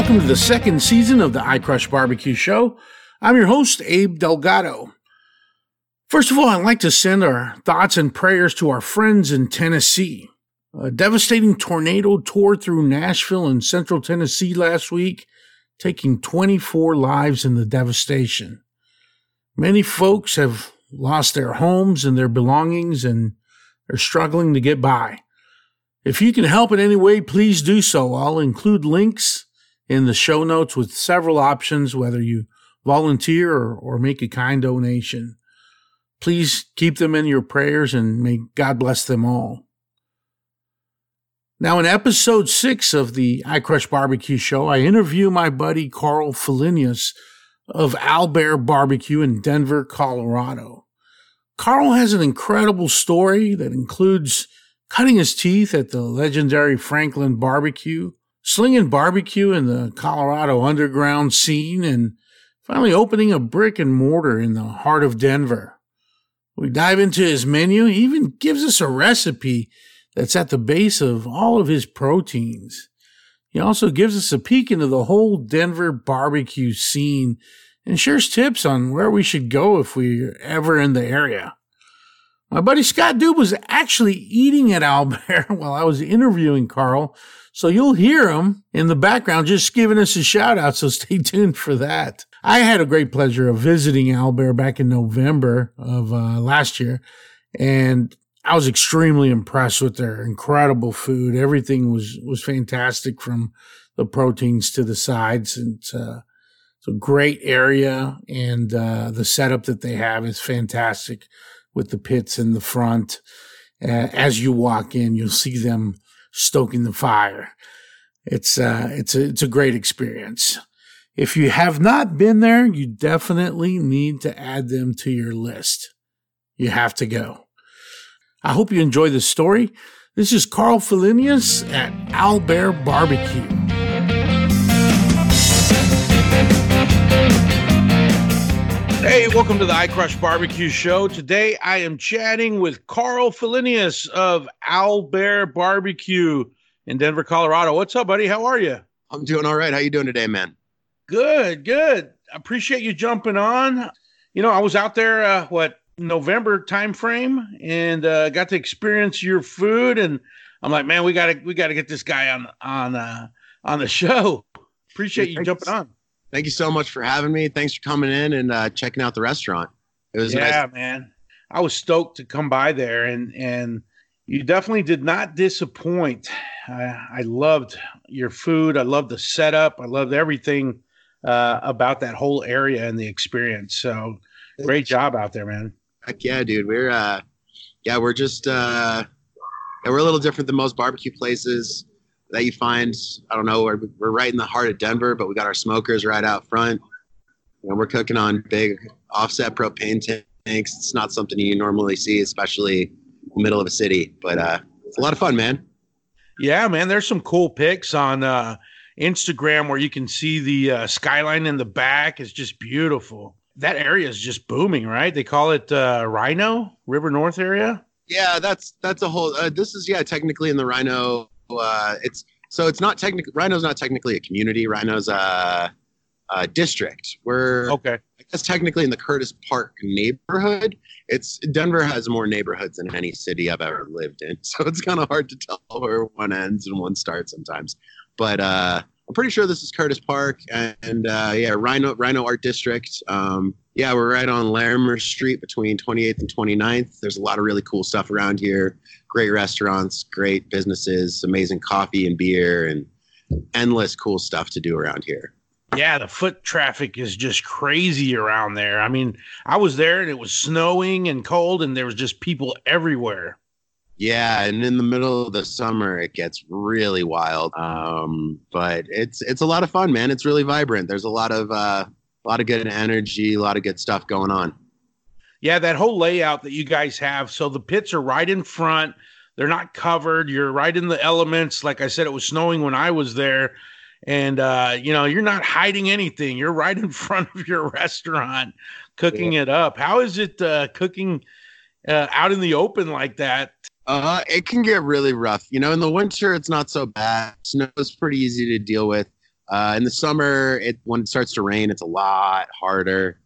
welcome to the second season of the I Crush Barbecue Show. I'm your host, Abe Delgado. First of all, I'd like to send our thoughts and prayers to our friends in Tennessee. A devastating tornado tore through Nashville and central Tennessee last week, taking 24 lives in the devastation. Many folks have lost their homes and their belongings and are struggling to get by. If you can help in any way, please do so. I'll include links in the show notes with several options, whether you volunteer or, or make a kind donation. Please keep them in your prayers and may God bless them all. Now, in episode six of the I Crush Barbecue Show, I interview my buddy Carl Fallenius of Owlbear Barbecue in Denver, Colorado. Carl has an incredible story that includes cutting his teeth at the legendary Franklin barbecue, slinging barbecue in the Colorado underground scene, and finally opening a brick and mortar in the heart of Denver. We dive into his menu. He even gives us a recipe that's at the base of all of his proteins. He also gives us a peek into the whole Denver barbecue scene and shares tips on where we should go if we're ever in the area. My buddy Scott Dube was actually eating at Owlbear while I was interviewing Carl, so you'll hear him in the background just giving us a shout out, so stay tuned for that. I had a great pleasure of visiting Owlbear back in November of uh, last year, and I was extremely impressed with their incredible food. Everything was was fantastic from the proteins to the sides, and uh, it's a great area, and uh, the setup that they have is fantastic with the pits in the front. As you walk in, you'll see them stoking the fire. It's uh, it's a it's a great experience. If you have not been there, you definitely need to add them to your list. You have to go. I hope you enjoy this story. This is Carl Fallenius at Owlbear Barbecue. Hey, welcome to the I Crush Barbecue Show. Today I am chatting with Carl Fallenius of Owlbear Barbecue in Denver, Colorado. What's up, buddy? How are you? I'm doing all right. How you doing today, man? Good, good. Appreciate you jumping on. You know, I was out there uh, what November time frame and uh, got to experience your food and I'm like, man, we got to we got to get this guy on on uh, on the show. Appreciate you jumping on thank you so much for having me. Thanks for coming in and uh, checking out the restaurant. It was yeah, nice. man. I was stoked to come by there, and and you definitely did not disappoint. I, I loved your food. I loved the setup. I loved everything uh, about that whole area and the experience. So great job out there, man. Heck yeah, dude. We're uh, yeah, we're just uh, yeah, we're a little different than most barbecue places that you find. I don't know. We're, we're right in the heart of Denver, but we got our smokers right out front. And we're cooking on big offset propane tanks. It's not something you normally see, especially in the middle of a city. But uh, it's a lot of fun, man. Yeah, man. There's some cool pics on uh, Instagram where you can see the uh, skyline in the back. It's just beautiful. That area is just booming, right? They call it uh, RiNo River North area. Yeah, that's that's a whole. Uh, this is yeah, technically in the RiNo uh, it's so it's not technically Rhino's not technically a community. Rhino's a, a district. We're okay. I guess technically in the Curtis Park neighborhood. It's Denver has more neighborhoods than any city I've ever lived in, so it's kind of hard to tell where one ends and one starts sometimes. But uh, I'm pretty sure this is Curtis Park, and, uh, yeah, Rhino RiNo Art District. Um, yeah, we're right on Larimer Street between 28th and 29th. There's a lot of really cool stuff around here. Great restaurants, great businesses, amazing coffee and beer, and endless cool stuff to do around here. Yeah, the foot traffic is just crazy around there. I mean, I was there and it was snowing and cold, and there was just people everywhere. Yeah, and in the middle of the summer, it gets really wild. Um, but it's it's a lot of fun, man. It's really vibrant. There's a lot of uh, a lot of good energy, a lot of good stuff going on. Yeah, that whole layout that you guys have. So the pits are right in front. They're not covered. You're right in the elements. Like I said, it was snowing when I was there. And uh, you know, you're not hiding anything. You're right in front of your restaurant cooking yeah. it up. How is it uh, cooking uh, out in the open like that? Uh, it can get really rough. You know, in the winter, it's not so bad. Snow is pretty easy to deal with Uh, in the summer, it when it starts to rain, it's a lot harder.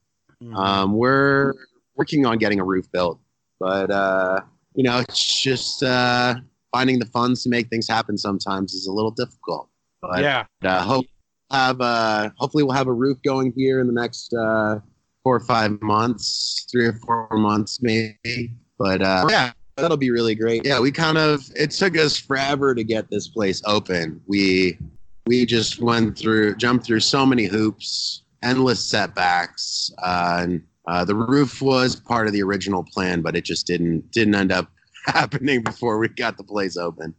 Mhm. Um, we're working on getting a roof built, but uh, you know, it's just uh, finding the funds to make things happen. Sometimes is a little difficult. But yeah. uh, hope have uh, hopefully we'll have a roof going here in the next uh, four or five months, three or four months maybe. But uh, yeah, that'll be really great. Yeah, we kind of it took us forever to get this place open. We we just went through jumped through so many hoops, endless setbacks, uh, and uh, the roof was part of the original plan, but it just didn't didn't end up happening before we got the place open.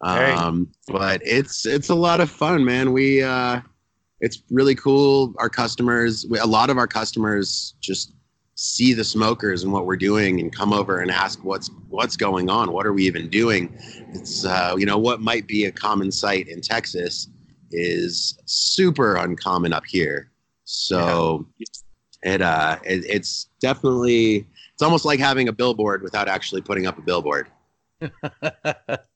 Um, but it's it's a lot of fun, man. We uh, it's really cool. Our customers, we, a lot of our customers, just see the smokers and what we're doing, and come over and ask what's what's going on. What are we even doing? It's uh, you know what might be a common sight in Texas is super uncommon up here. So it uh, it, it's definitely it's almost like having a billboard without actually putting up a billboard.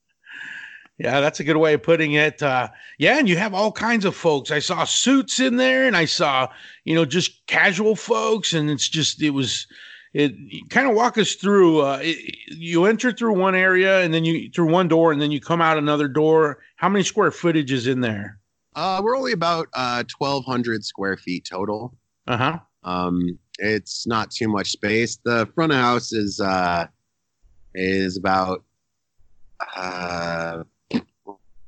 yeah, that's a good way of putting it. Uh, yeah, and you have all kinds of folks. I saw suits in there, and I saw, you know, just casual folks, and it's just it was. It kind of walk us through. Uh, it, you enter through one area, and then you through one door, and then you come out another door. How many square footage is in there? Uh, we're only about uh, 1,200 square feet total. Uh huh. Um, it's not too much space. The front of house is uh, is about uh,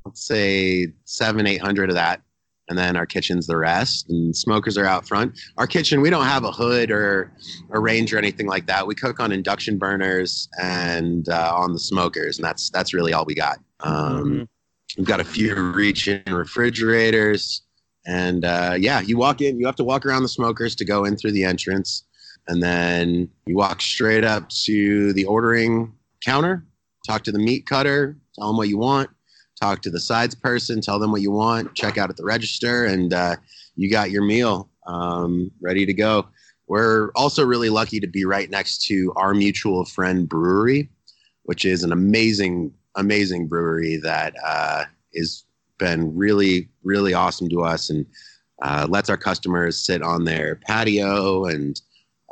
let's say seven, eight hundred of that, and then our kitchen's the rest. And smokers are out front. Our kitchen, we don't have a hood or a range or anything like that. We cook on induction burners and uh, on the smokers, and that's that's really all we got. Um, Mhm. We've got a few reach-in refrigerators. And uh, yeah, you walk in, you have to walk around the smokers to go in through the entrance. And then you walk straight up to the ordering counter, talk to the meat cutter, tell them what you want, talk to the sides person, tell them what you want, check out at the register, and uh, you got your meal um, ready to go. We're also really lucky to be right next to our mutual friend brewery, which is an amazing, amazing brewery that uh, is been really, really awesome to us and uh, lets our customers sit on their patio and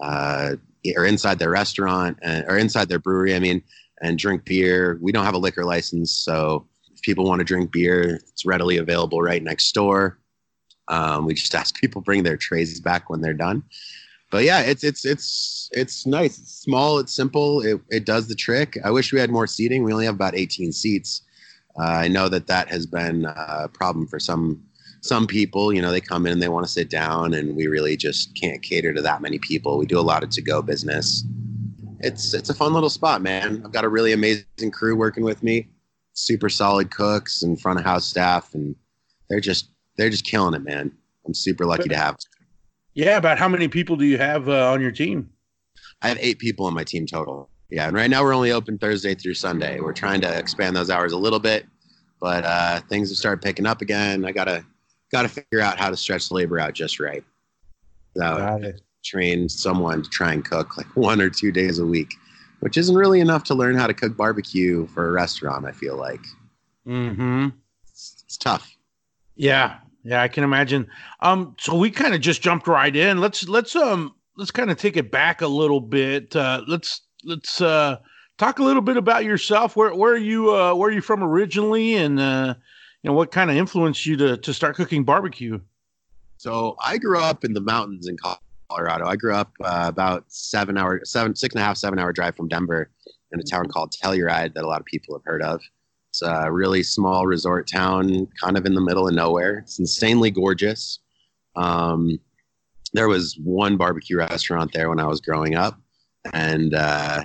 uh, or inside their restaurant and, or inside their brewery. I mean, and drink beer. We don't have a liquor license, so if people want to drink beer, it's readily available right next door. Um, we just ask people bring their trays back when they're done. But yeah, it's it's it's it's nice. It's small. It's simple. It it does the trick. I wish we had more seating. We only have about 18 seats. Uh, I know that that has been a problem for some some people. You know, they come in and they want to sit down, and we really just can't cater to that many people. We do a lot of to go business. It's it's a fun little spot, man. I've got a really amazing crew working with me, super solid cooks and front of house staff, and they're just they're just killing it, man. I'm super lucky to have. Yeah, about how many people do you have uh, on your team? I have eight people on my team total. Yeah, and right now we're only open Thursday through Sunday. We're trying to expand those hours a little bit, but uh, things have started picking up again. I gotta gotta figure out how to stretch the labor out just right. It. train someone to try and cook like one or two days a week, which isn't really enough to learn how to cook barbecue for a restaurant. I feel like Mm-hmm. it's, it's tough. Yeah, yeah, I can imagine. Um, so we kind of just jumped right in. Let's let's um let's kind of take it back a little bit. Uh, let's let's uh talk a little bit about yourself. Where where are you uh where are you from originally, and uh, you know what kind of influenced you to to start cooking barbecue? So I grew up in the mountains in Colorado. I grew up uh, about seven hour, seven, six and a half, seven hour drive from Denver in a town called Telluride that a lot of people have heard of. It's a really small resort town, kind of in the middle of nowhere. It's insanely gorgeous. Um, there was one barbecue restaurant there when I was growing up, and uh,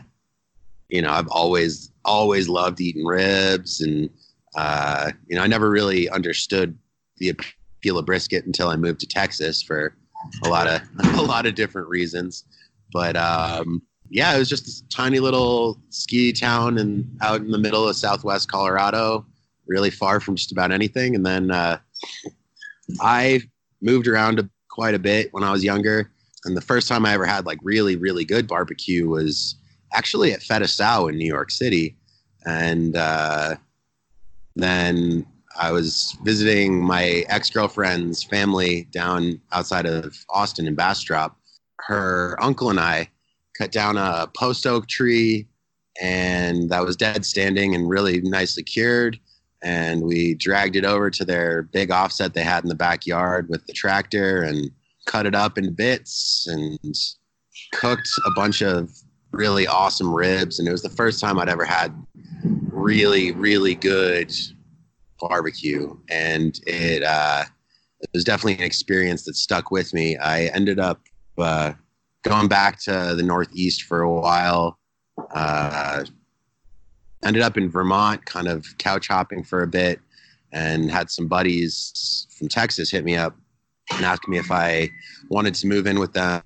you know I've always always loved eating ribs, and uh, you know I never really understood the appeal of brisket until I moved to Texas for a lot of a lot of different reasons. But um, yeah, it was just this tiny little ski town and out in the middle of Southwest Colorado, really far from just about anything. And then uh, I moved around quite a bit when I was younger. And the first time I ever had like really really good barbecue was actually at Fette Sau in New York City. And uh, then I was visiting my ex girlfriend's family down outside of Austin in Bastrop. Her uncle and I cut down a post oak tree, and that was dead standing and really nicely cured. And we dragged it over to their big offset they had in the backyard with the tractor and cut it up into bits and cooked a bunch of really awesome ribs. And it was the first time I'd ever had really, really good barbecue. And it, uh, it was definitely an experience that stuck with me. I ended up uh, going back to the Northeast for a while. Uh, ended up in Vermont, kind of couch hopping for a bit, and had some buddies from Texas hit me up and ask me if I wanted to move in with them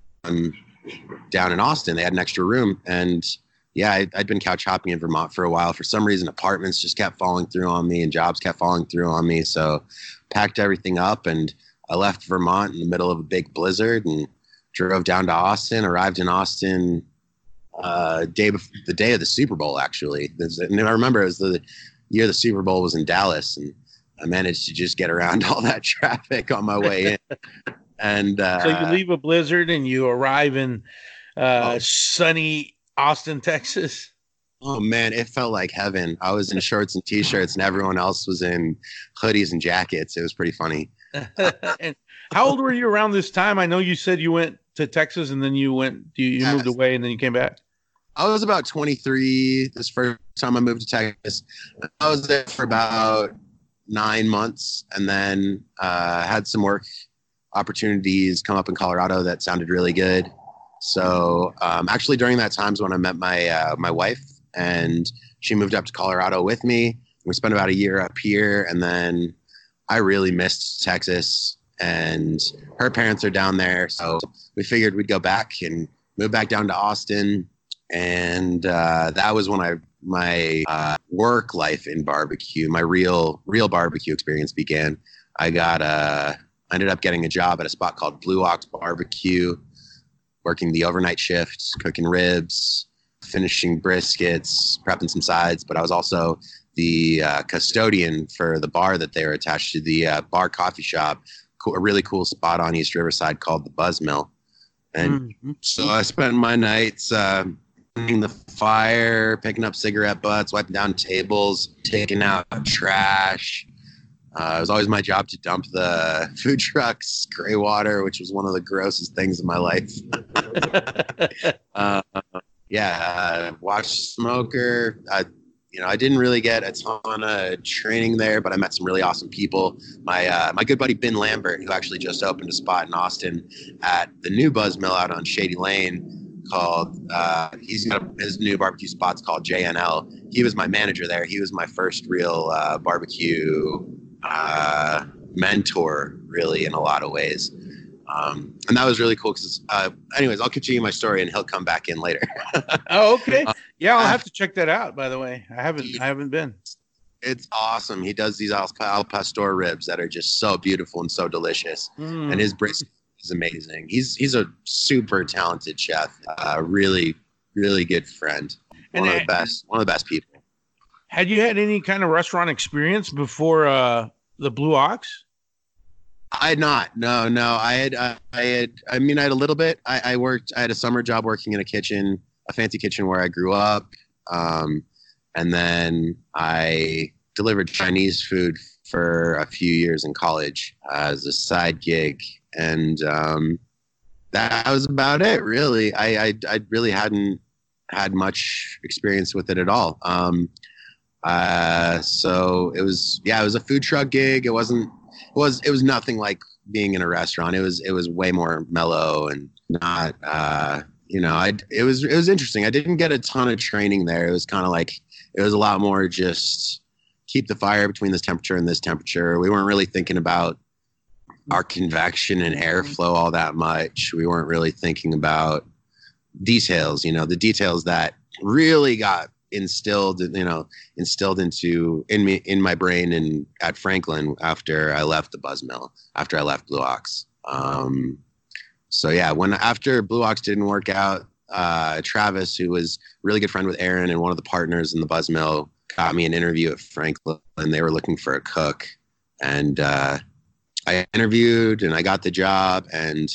down in Austin. They had an extra room, and yeah, I, had been couch hopping in Vermont for a while. For some reason, apartments just kept falling through on me, and jobs kept falling through on me. So, packed everything up, and I left Vermont in the middle of a big blizzard and drove down to Austin. Arrived in Austin uh, day before, the day of the Super Bowl, actually. And I remember it was the year the Super Bowl was in Dallas, and I managed to just get around all that traffic on my way in. and uh, so you leave a blizzard and you arrive in uh, oh. sunny Austin, Texas. Oh man, it felt like heaven. I was in shorts and t-shirts, and everyone else was in hoodies and jackets. It was pretty funny. and how old were you around this time? I know you said you went to Texas and then you went, you, you moved away and then you came back. I was about 23 this first time I moved to Texas. I was there for about nine months and then uh, had some work opportunities come up in Colorado that sounded really good. So um, actually, during that time is when I met my uh, my wife, and she moved up to Colorado with me. We spent about a year up here, and then I really missed Texas, and her parents are down there, so we figured we'd go back and move back down to Austin, and uh, that was when I my uh, work life in barbecue, my real real barbecue experience began. I got uh, ended up getting a job at a spot called Blue Ox Barbecue, working the overnight shifts, cooking ribs, finishing briskets, prepping some sides. But I was also the uh, custodian for the bar that they were attached to, the uh, bar coffee shop, a really cool spot on East Riverside called the Buzz Mill. And mm-hmm. so I spent my nights uh, the fire, picking up cigarette butts, wiping down tables, taking out trash, uh, it was always my job to dump the food truck's gray water, which was one of the grossest things in my life. uh, yeah, uh, watch smoker. I, you know, I didn't really get a ton of training there, but I met some really awesome people. My uh, my good buddy Ben Lambert, who actually just opened a spot in Austin at the new Buzz Mill out on Shady Lane, called uh, he's got his new barbecue spots called JNL. He was my manager there. He was my first real uh, barbecue uh, mentor, really, in a lot of ways. Um, and that was really cool because, uh, anyways, I'll continue my story and he'll come back in later. oh, okay. Uh, yeah, I'll have to check that out. By the way, I haven't, I haven't been. It's awesome. He does these al, al pastor ribs that are just so beautiful and so delicious, mm. and his brisket is amazing. He's he's a super talented chef. Uh, really, really good friend. One and of the best. One of the best people. Had you had any kind of restaurant experience before uh, the Blue Ox? I had not. No, no. I had. Uh, I had. I mean, I had a little bit. I, I, worked. I had a summer job working in a kitchen, a fancy kitchen where I grew up, um, and then I delivered Chinese food for a few years in college as a side gig, and um, that was about it. Really, I, I, I really hadn't had much experience with it at all. Um, uh, so it was, yeah, it was a food truck gig. It wasn't, it was, it was nothing like being in a restaurant. It was, it was way more mellow and not, uh, you know, I, it was, it was interesting. I didn't get a ton of training there. It was kind of like, it was a lot more just keep the fire between this temperature and this temperature. We weren't really thinking about our convection and airflow all that much. We weren't really thinking about details, you know, the details that really got instilled you know instilled into in me in my brain and at franklin after i left the buzz mill after i left blue ox um, so yeah when after blue ox didn't work out uh, Travis, who was really good friend with Aaron and one of the partners in the Buzz Mill, got me an interview at Franklin. and They were looking for a cook, and uh, I interviewed and I got the job. And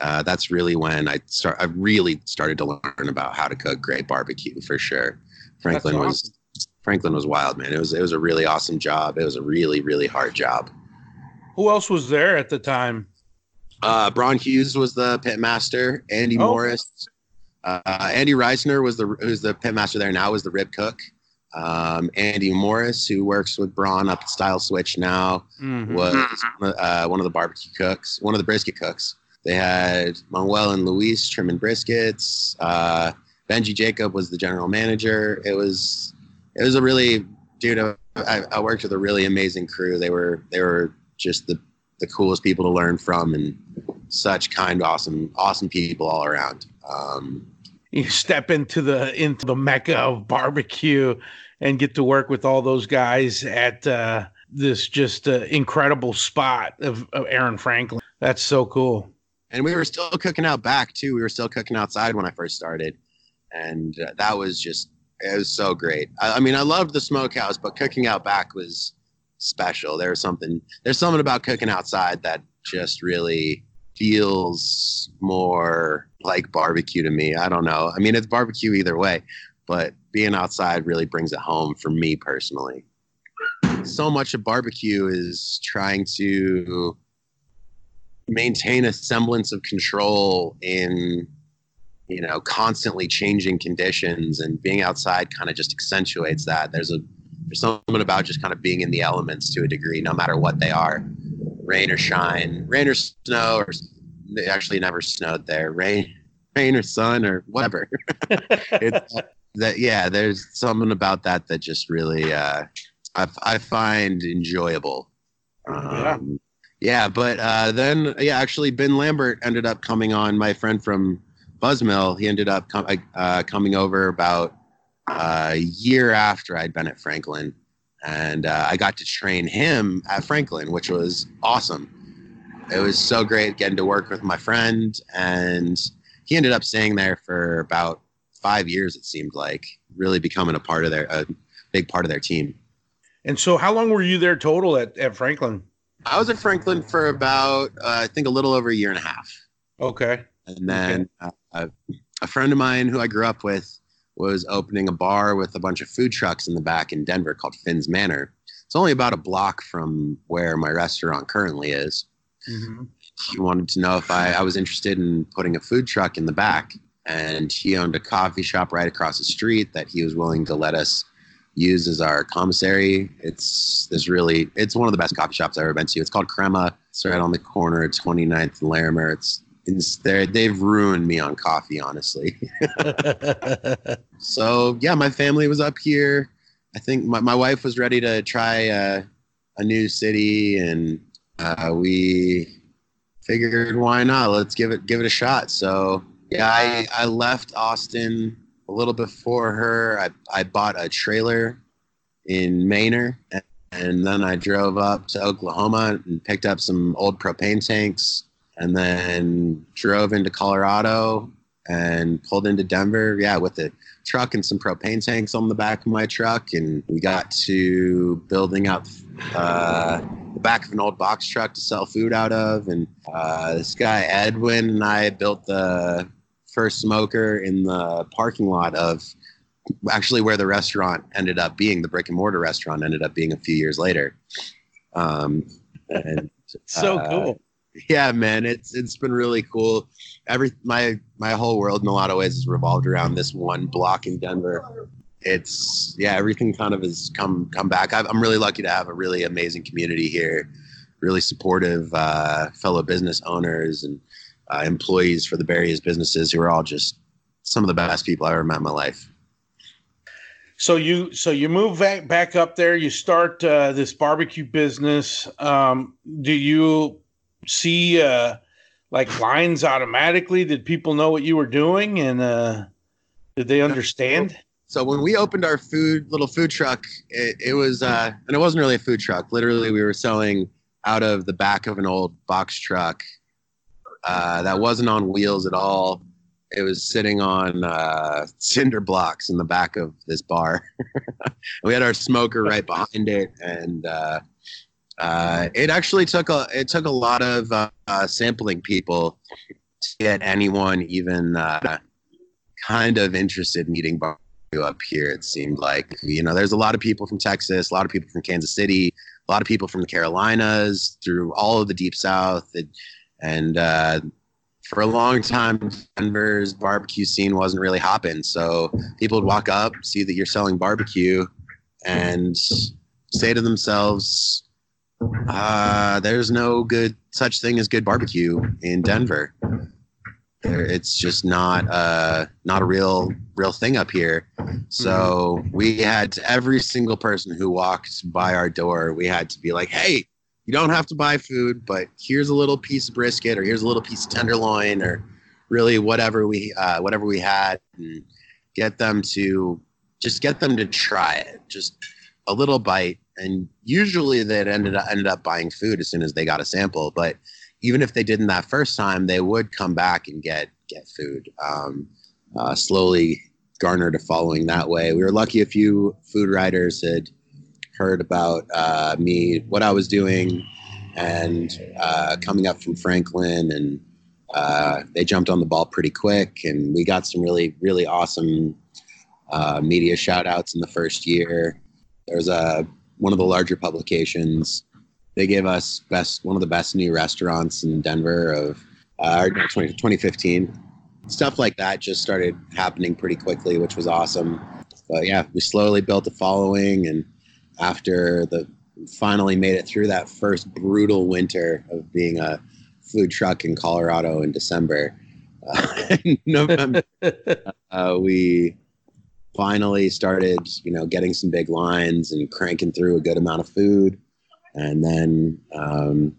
uh, that's really when I start. I really started to learn about how to cook great barbecue for sure. Franklin awesome. was Franklin was wild, man. It was it was a really awesome job. It was a really really hard job. Who else was there at the time? Uh, Braun Hughes was the pit master. Andy oh. Morris, uh, Andy Reisner was the who's the pit master there now was the rib cook. Um, Andy Morris, who works with Braun up at Stiles Switch now, mm-hmm. was uh, one of the barbecue cooks, one of the brisket cooks. They had Manuel and Luis trimming briskets. Uh, Benji Jacob was the general manager. It was it was a really dude. I, I worked with a really amazing crew. They were they were just the the coolest people to learn from and such kind, awesome, awesome people all around. Um, you step into the into the mecca of barbecue and get to work with all those guys at uh, this just uh, incredible spot of, of Aaron Franklin. That's so cool. And we were still cooking out back too. We were still cooking outside when I first started, and uh, that was just it was so great. I, I, mean, I loved the smokehouse, but cooking out back was special. There's something there's something about cooking outside that just really feels more like barbecue to me. I don't know. I mean, it's barbecue either way, but being outside really brings it home for me personally. So much of barbecue is trying to maintain a semblance of control in you know constantly changing conditions and being outside kind of just accentuates that. There's a there's something about just kind of being in the elements to a degree no matter what they are. Rain or shine rain or snow or it actually never snowed there. Rain rain or sun or whatever. It's that yeah there's something about that that just really uh i, I find enjoyable. Um, yeah. yeah but uh then yeah actually ben lambert ended up coming on my friend from buzzmill he ended up com- uh, coming over about uh, a year after i'd been at franklin. And uh, i got to train him at franklin which was awesome. It was so great getting to work with my friend. And he ended up staying there for about five years it seemed like really becoming a part of their a big part of their team. And so how long were you there total at, at franklin? I was at franklin for about uh, i think a little over a year and a half. Okay and then okay. uh, a friend of mine who i grew up with was opening a bar with a bunch of food trucks in the back in denver called finn's manor it's only about a block from where my restaurant currently is mm-hmm. he wanted to know if I, I was interested in putting a food truck in the back and he owned a coffee shop right across the street that he was willing to let us use as our commissary. It's this really it's one of the best coffee shops I've ever been to. It's called Crema. It's right on the corner of 29th and Larimer. It's they've ruined me on coffee, honestly. so yeah, my family was up here. I think my, my wife was ready to try uh, a new city and uh, we figured why not? Let's give it give it a shot. So yeah, I, I left Austin a little before her. I, I bought a trailer in Manor and, and then I drove up to Oklahoma and picked up some old propane tanks and then drove into Colorado and pulled into Denver. Yeah, with a truck and some propane tanks on the back of my truck. And we got to building up uh, the back of an old box truck to sell food out of. And uh, this guy, Edwin, and I built the first smoker in the parking lot of actually where the restaurant ended up being the brick and mortar restaurant ended up being a few years later um, and so uh, cool yeah man it's it's been really cool every my my whole world in a lot of ways is revolved around this one block in denver it's yeah everything kind of has come come back i am really lucky to have a really amazing community here really supportive uh, fellow business owners and uh, employees for the various businesses who are all just some of the best people I ever met in my life. So you so you move back back up there. You start uh, this barbecue business. Um, do you see uh, like lines automatically? Did people know what you were doing, and uh, did they understand? So when we opened our food little food truck, it, it was uh, and it wasn't really a food truck. Literally, we were selling out of the back of an old box truck uh, that wasn't on wheels at all. it was sitting on uh, cinder blocks in the back of this bar. we had our smoker right behind it, and uh, uh, it actually took a it took a lot of uh, uh, sampling people to get anyone even uh, kind of interested in eating barbecue up here. It seemed like you know there's a lot of people from Texas, a lot of people from Kansas City, a lot of people from the Carolinas, through all of the Deep South, and, and uh, for a long time, Denver's barbecue scene wasn't really hopping. So people would walk up, see that you're selling barbecue, and say to themselves, uh, "There's no good such thing as good barbecue in Denver. It's just not uh, not a real real thing up here." So we had to, every single person who walked by our door, we had to be like, "Hey, you don't have to buy food, but here's a little piece of brisket, or here's a little piece of tenderloin, or really whatever we uh, whatever we had, and get them to just get them to try it, just a little bite, and usually they ended up ended up buying food as soon as they got a sample. But even if they didn't that first time, they would come back and get get food. Um, uh, slowly garnered a following that way. We were lucky a few food writers had heard about uh, me, what I was doing, and uh, coming up from Franklin, and uh, they jumped on the ball pretty quick, and we got some really, really awesome uh, media shout outs in the first year. There was a one of the larger publications. They gave us best one of the best new restaurants in Denver of uh, 20, 2015. Stuff like that just started happening pretty quickly, which was awesome. But yeah, we slowly built a following, and after the finally made it through that first brutal winter of being a food truck in Colorado in December. Uh, in November, uh, we finally started, you know, getting some big lines and cranking through a good amount of food. And then, um,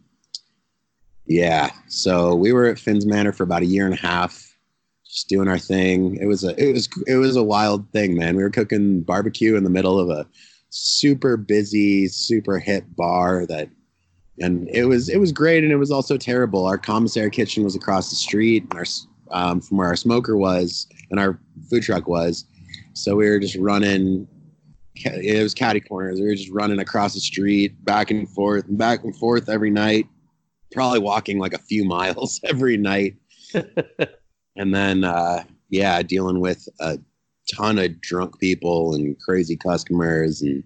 yeah, so we were at Finn's Manor for about a year and a half, just doing our thing. It was a, it was, it was a wild thing, man. We were cooking barbecue in the middle of a super busy, super hip bar that and it was it was great and it was also terrible. Our commissary kitchen was across the street our, um, from where our smoker was and our food truck was. So we were just running. It was catty corners. We were just running across the street, back and forth, and back and forth every night. Probably walking like a few miles every night, and then uh, yeah, dealing with a ton of drunk people and crazy customers and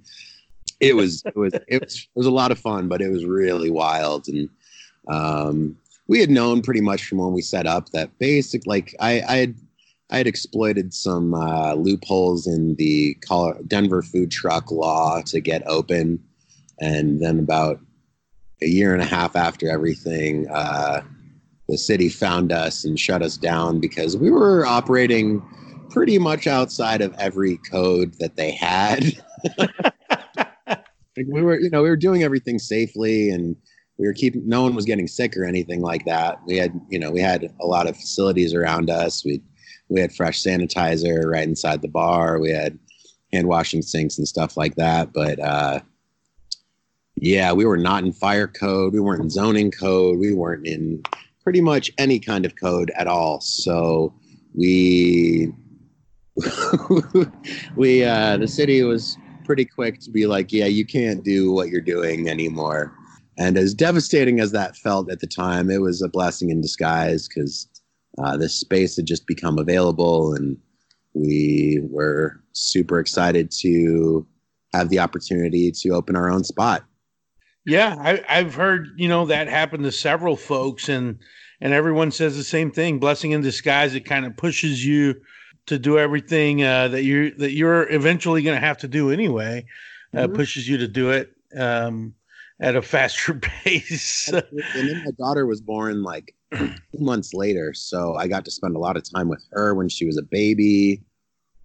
it was it was it was it was a lot of fun but it was really wild and um, we had known pretty much from when we set up that basic like i i had i had exploited some uh, loopholes in the denver food truck law to get open and then about a year and a half after everything uh, the city found us and shut us down because we were operating pretty much outside of every code that they had. like we were, you know, we were doing everything safely and we were keeping no one was getting sick or anything like that. We had, you know, we had a lot of facilities around us. We we had fresh sanitizer right inside the bar. We had hand washing sinks and stuff like that. But uh, yeah, we were not in fire code. We weren't in zoning code. We weren't in pretty much any kind of code at all. So we we uh, the city was pretty quick to be like, yeah, you can't do what you're doing anymore. And as devastating as that felt at the time, it was a blessing in disguise because uh, this space had just become available, and we were super excited to have the opportunity to open our own spot. Yeah, I, I've heard you know that happened to several folks, and and everyone says the same thing. Blessing in disguise. It kind of pushes you to do everything uh, that you that you're eventually going to have to do anyway. Uh, mm-hmm. Pushes you to do it um, at a faster pace. and then my daughter was born like months later, so I got to spend a lot of time with her when she was a baby.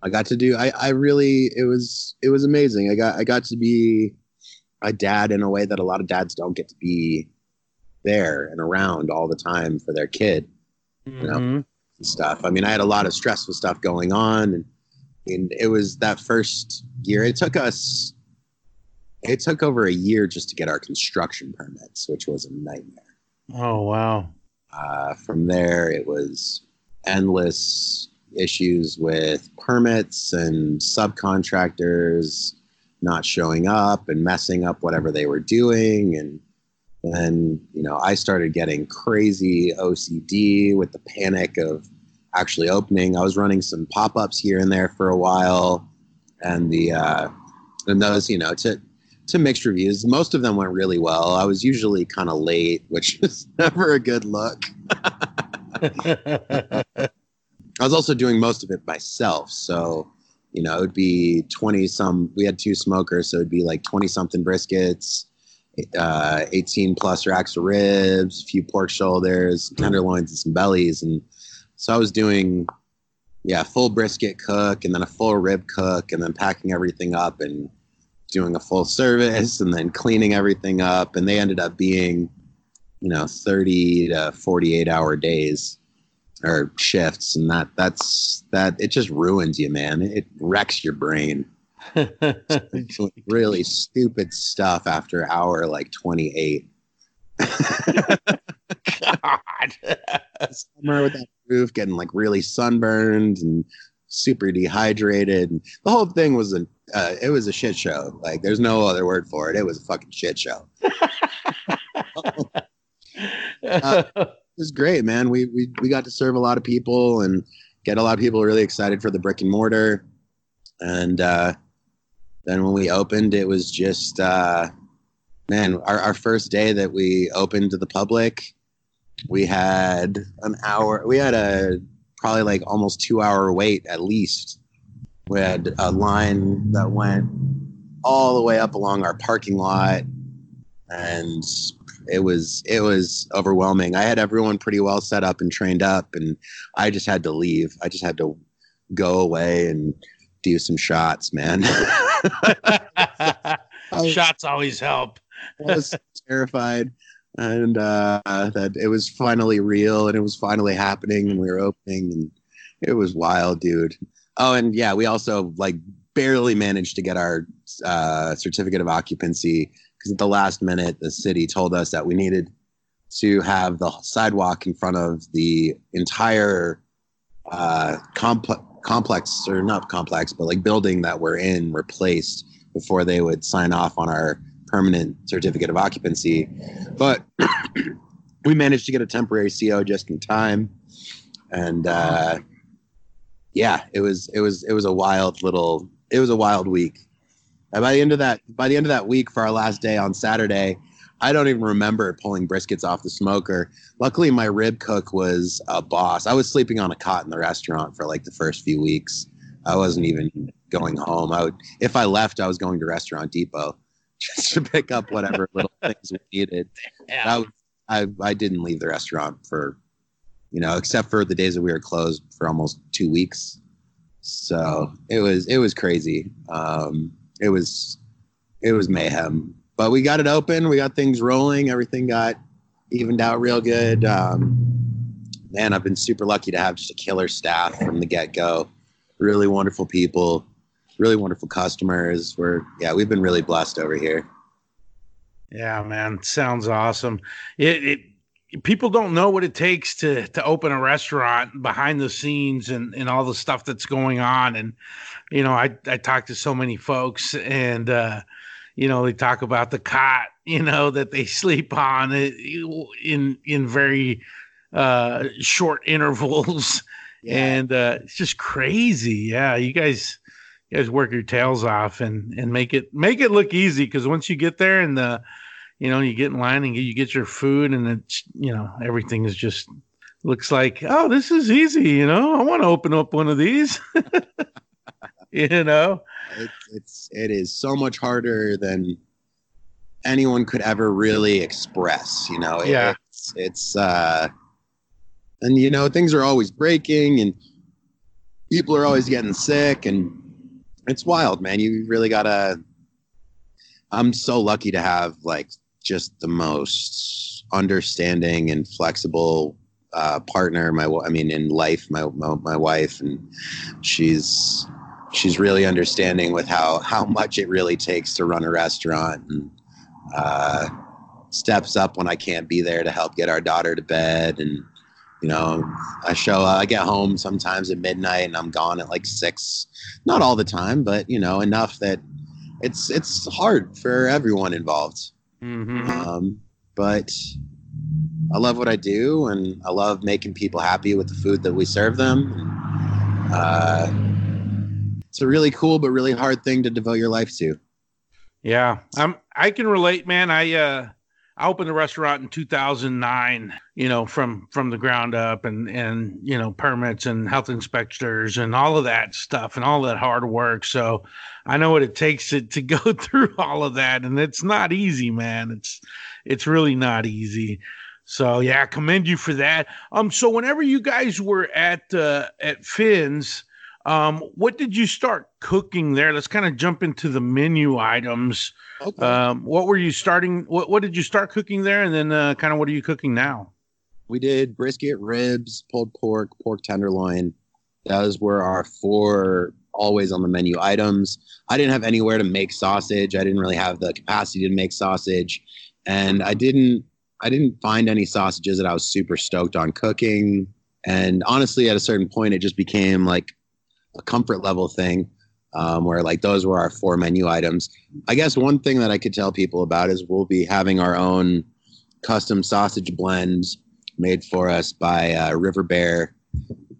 I got to do. I I really it was it was amazing. I got I got to be a dad in a way that a lot of dads don't get to be there and around all the time for their kid. You know, mm-hmm stuff. I mean, I had a lot of stressful stuff going on, and, and it was that first year. It took us, it took over a year just to get our construction permits, which was a nightmare. Oh wow! Uh, from there, it was endless issues with permits and subcontractors not showing up and messing up whatever they were doing. And then you know i started getting crazy ocd with the panic of actually opening. I was running some pop-ups here and there for a while. And the uh and those you know to to mixed reviews most of them went really well i was usually kind of late which is never a good look i was also doing most of it myself so you know, it would be 20 some, we had two smokers, so it'd be like 20 something briskets, uh, 18 plus racks of ribs, a few pork shoulders, tenderloins, and some bellies. And so I was doing, yeah, full brisket cook and then a full rib cook and then packing everything up and doing a full service and then cleaning everything up. And they ended up being, you know, 30 to 48 hour days or shifts and that that's that it just ruins you man. It wrecks your brain. Really stupid stuff after hour like 28 god. Summer with that roof getting like really sunburned and super dehydrated and the whole thing was a uh, it was a shit show like there's no other word for it it was a fucking shit show uh, was great, man. We, we we got to serve a lot of people and get a lot of people really excited for the brick and mortar. And uh, then when we opened, it was just uh, man, our, our first day that we opened to the public, we had an hour. We had a probably like almost two hour wait at least. We had a line that went all the way up along our parking lot and it was it was overwhelming. I had everyone pretty well set up and trained up, and I just had to leave. I just had to go away and do some shots, man. shots always help. I was terrified, and uh, that it was finally real and it was finally happening, and we were opening, and it was wild, dude. Oh, and yeah, we also like barely managed to get our uh, certificate of occupancy because at the last minute, the city told us that we needed to have the sidewalk in front of the entire uh, complex, complex or not complex, but like building that we're in replaced before they would sign off on our permanent certificate of occupancy. But we managed to get a temporary CO just in time, and uh, yeah, it was it was it was a wild little it was a wild week. And by the end of that, by the end of that week for our last day on Saturday, I don't even remember pulling briskets off the smoker. Luckily, my rib cook was a boss. I was sleeping on a cot in the restaurant for like the first few weeks. I wasn't even going home. I would, if I left, I was going to Restaurant Depot just to pick up whatever little things we needed. Yeah. Was, I I didn't leave the restaurant for, you know, except for the days that we were closed for almost two weeks. So it was it was crazy. Um, it was it was mayhem. But we got it open. We got things rolling. Everything got evened out real good. Um, man, I've been super lucky to have just a killer staff from the get go. Really wonderful people, really wonderful customers. We're yeah, we've been really blessed over here. Yeah, man, sounds awesome. It, it people don't know what it takes to to open a restaurant behind the scenes and and all the stuff that's going on. And you know i i talk to so many folks and uh you know they talk about the cot you know that they sleep on in in very uh short intervals. Yeah. and uh it's just crazy. Yeah you guys you guys work your tails off and and make it make it look easy. Because once you get there and the you know, you get in line and you get your food, and it's you know everything is just looks like oh this is easy. You know, I want to open up one of these. you know, it's, it's it is so much harder than anyone could ever really express. You know, yeah, it's it's uh, and you know things are always breaking and people are always getting sick and it's wild, man. You really gotta. I'm so lucky to have like just the most understanding and flexible uh, partner. My, I mean, in life, my, my, my wife, and she's she's really understanding with how how much it really takes to run a restaurant, and uh, steps up when I can't be there to help get our daughter to bed, and you know, I show, I get home sometimes at midnight and I'm gone at like six. Not all the time, but you know, enough that it's it's hard for everyone involved. Mm-hmm. Um, but I love what I do, and I love making people happy with the food that we serve them. Uh, it's a really cool but really hard thing to devote your life to. Yeah, I'm. I can relate, man. I uh, I opened a restaurant in 2009. You know, from from the ground up, and and you know permits and health inspectors and all of that stuff and all that hard work. So I know what it takes to to go through all of that, and it's not easy, man. It's it's really not easy. So yeah, commend you for that. Um, so whenever you guys were at uh, at Finn's, um, what did you start cooking there? Let's kind of jump into the menu items. Okay. Um, what were you starting? What what did you start cooking there, and then uh, kind of what are you cooking now? we did brisket, ribs, pulled pork, pork tenderloin. Those were our four always on the menu items. I didn't have anywhere to make sausage. I didn't really have the capacity to make sausage, and I didn't I didn't find any sausages that I was super stoked on cooking. And honestly, at a certain point, it just became like a comfort level thing um, where like those were our four menu items. I guess one thing that I could tell people about is we'll be having our own custom sausage blends made for us by uh, River Bear.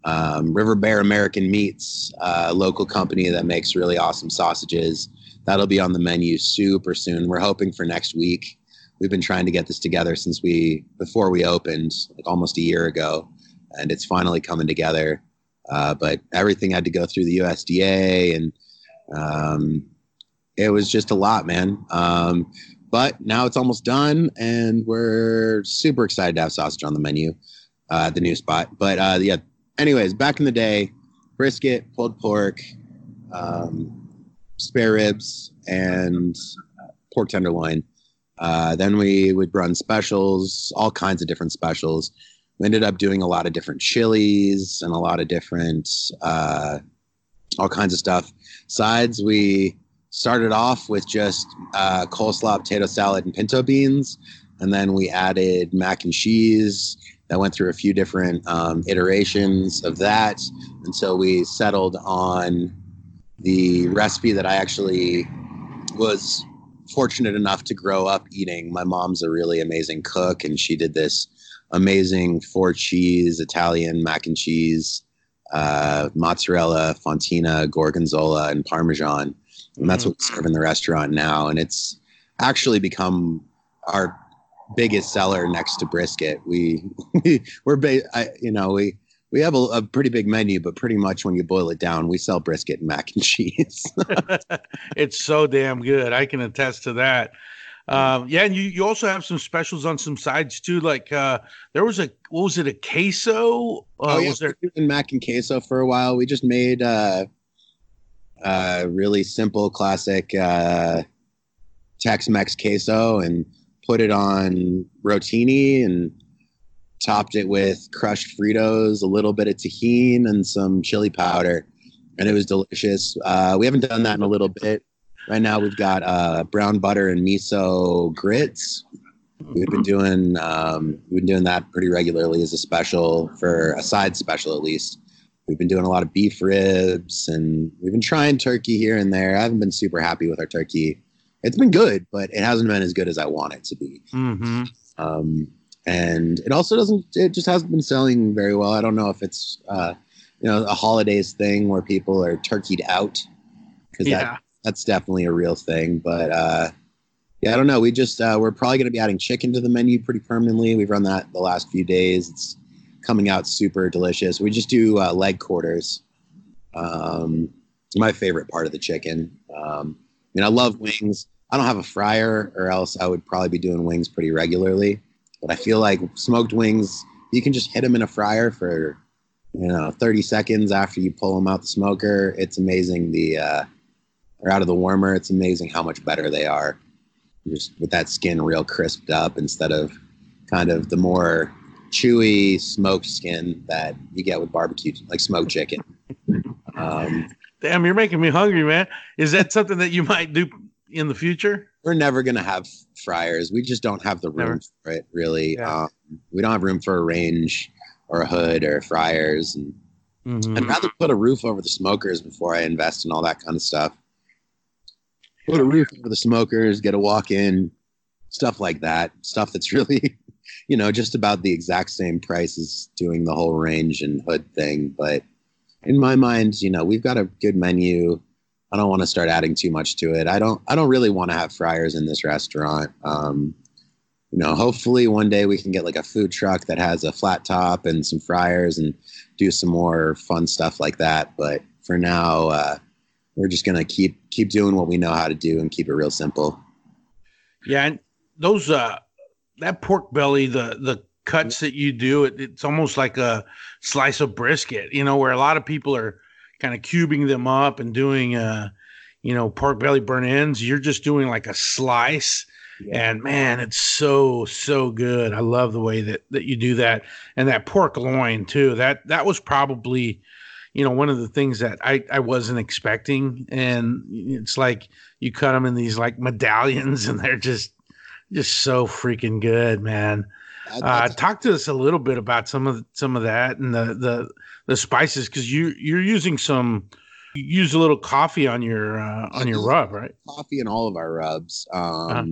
Um, River Bear American Meats, uh, local company that makes really awesome sausages. That'll be on the menu super soon. We're hoping for next week we've been trying to get this together since we before we opened like almost a year ago and it's finally coming together uh, but everything had to go through the usda and um, it was just a lot man. Um, but now it's almost done and we're super excited to have sausage on the menu uh, at the new spot. But uh, yeah anyways back in the day brisket pulled pork um, spare ribs and pork tenderloin. Uh, then we would run specials, all kinds of different specials. Ended up doing a lot of different chilies and a lot of different, uh, all kinds of stuff. Sides, we started off with just uh, coleslaw, potato salad, and pinto beans. And then we added mac and cheese. That went through a few different um, iterations of that until we settled on the recipe that I actually was fortunate enough to grow up eating. My mom's a really amazing cook, and she did this amazing four cheese Italian mac and cheese, uh, mozzarella, fontina, gorgonzola, and parmesan. And that's what we serve in the restaurant now. And it's actually become our biggest seller next to brisket. We, we we're ba- I, you know we we have a, a, pretty big menu, but pretty much when you boil it down, we sell brisket and mac and cheese. it's so damn good. I can attest to that. Um, yeah, and you, you also have some specials on some sides too. Like uh, there was a what was it a queso? Uh, oh yeah, was there doing mac and queso for a while. We just made uh, uh really simple, classic uh, Tex-Mex queso and put it on rotini and topped it with crushed Fritos, a little bit of Tajín, and some chili powder, and it was delicious. Uh, we haven't done that in a little bit. Right now, we've got uh, brown butter and miso grits. We've been doing um, we've been doing that pretty regularly as a special for a side special at least. We've been doing a lot of beef ribs, and we've been trying turkey here and there. I haven't been super happy with our turkey. It's been good, but it hasn't been as good as I want it to be. Mm-hmm. Um, and it also doesn't it just hasn't been selling very well i don't know if it's uh, you know a holidays thing where people are turkeyed out because Yeah. that, that's definitely a real thing but uh, yeah i don't know. We just uh, we're probably going to be adding chicken to the menu pretty permanently. We've run that the last few days. It's coming out super delicious. We just do uh, leg quarters. Um, my favorite part of the chicken. Um, i mean i love wings. I don't have a fryer or else i would probably be doing wings pretty regularly but I feel like smoked wings, you can just hit them in a fryer for, you know, 30 seconds after you pull them out the smoker. It's amazing the, or out of the warmer. It's amazing how much better they are. Just with that skin real crisped up instead of kind of the more chewy smoked skin that you get with barbecue, like smoked chicken. Um, Damn, you're making me hungry, man. Is that something that you might do in the future? we're never going to have fryers. We just don't have the room Never. for it, really. Yeah. Um, we don't have room for a range or a hood or fryers and mm-hmm. I'd rather put a roof over the smokers before I invest in all that kind of stuff. Put a roof over the smokers, get a walk in, stuff like that. Stuff that's really, you know, just about the exact same price as doing the whole range and hood thing. But in my mind, you know, we've got a good menu. I don't want to start adding too much to it. I don't. I don't really want to have fryers in this restaurant. Um, you know, hopefully one day we can get like a food truck that has a flat top and some fryers and do some more fun stuff like that. But for now, uh, we're just gonna keep keep doing what we know how to do and keep it real simple. Yeah, and those uh, that pork belly, the the cuts that you do, it, it's almost like a slice of brisket. You know, where a lot of people are kind of cubing them up and doing uh, you know, pork belly burn ends. You're just doing like a slice and man, it's so so good. I love the way that that you do that, and that pork loin too. That that was probably, you know, one of the things that I I wasn't expecting. And it's like you cut them in these like medallions, and they're just just so freaking good, man. Uh, talk to us a little bit about some of some of that and the the the spices because you you're using some you use a little coffee on your uh, on your rub, right? Coffee in all of our rubs. Uh-huh. Um, uh-huh.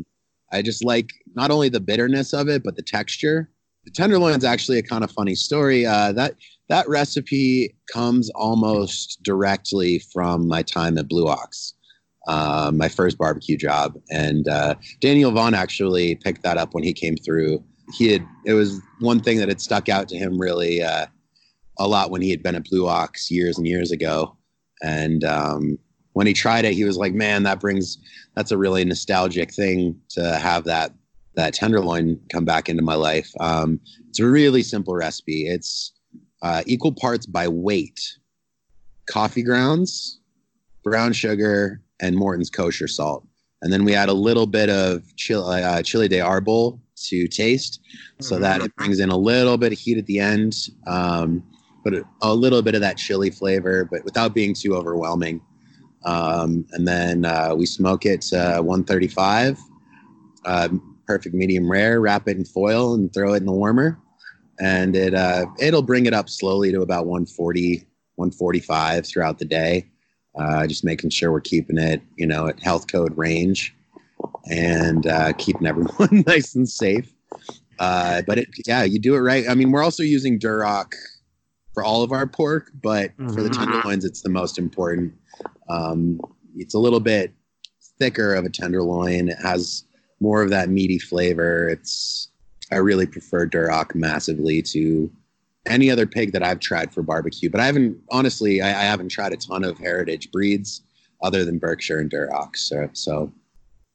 I just like not only the bitterness of it, but the texture. The tenderloin is actually a kind of funny story. Uh, that that recipe comes almost directly from my time at Blue Ox, uh, my first barbecue job, and uh, Daniel Vaughn actually picked that up when he came through. He had it was one thing that had stuck out to him really uh, a lot when he had been at Blue Ox years and years ago, and um, when he tried it, he was like, "Man, that brings that's a really nostalgic thing to have that that tenderloin come back into my life." Um, it's a really simple recipe. It's uh, equal parts by weight: coffee grounds, brown sugar, and Morton's kosher salt. And then we add a little bit of chili, uh, chili de arbol to taste, so that it brings in a little bit of heat at the end, um, but a little bit of that chili flavor, but without being too overwhelming. Um, and then uh, we smoke it uh, 135, uh, perfect medium rare. Wrap it in foil and throw it in the warmer, and it uh, it'll bring it up slowly to about 140, 145 throughout the day. Uh, just making sure we're keeping it, you know, at health code range, and uh, keeping everyone nice and safe. but it, yeah, you do it right. I mean, we're also using Duroc for all of our pork, but mm-hmm. for the mm-hmm. tenderloins, it's the most important um, it's a little bit thicker of a tenderloin. It has more of that meaty flavor. It's I really prefer Duroc massively to any other pig that I've tried for barbecue. But I haven't honestly, I, I haven't tried a ton of heritage breeds other than Berkshire and Duroc. So, so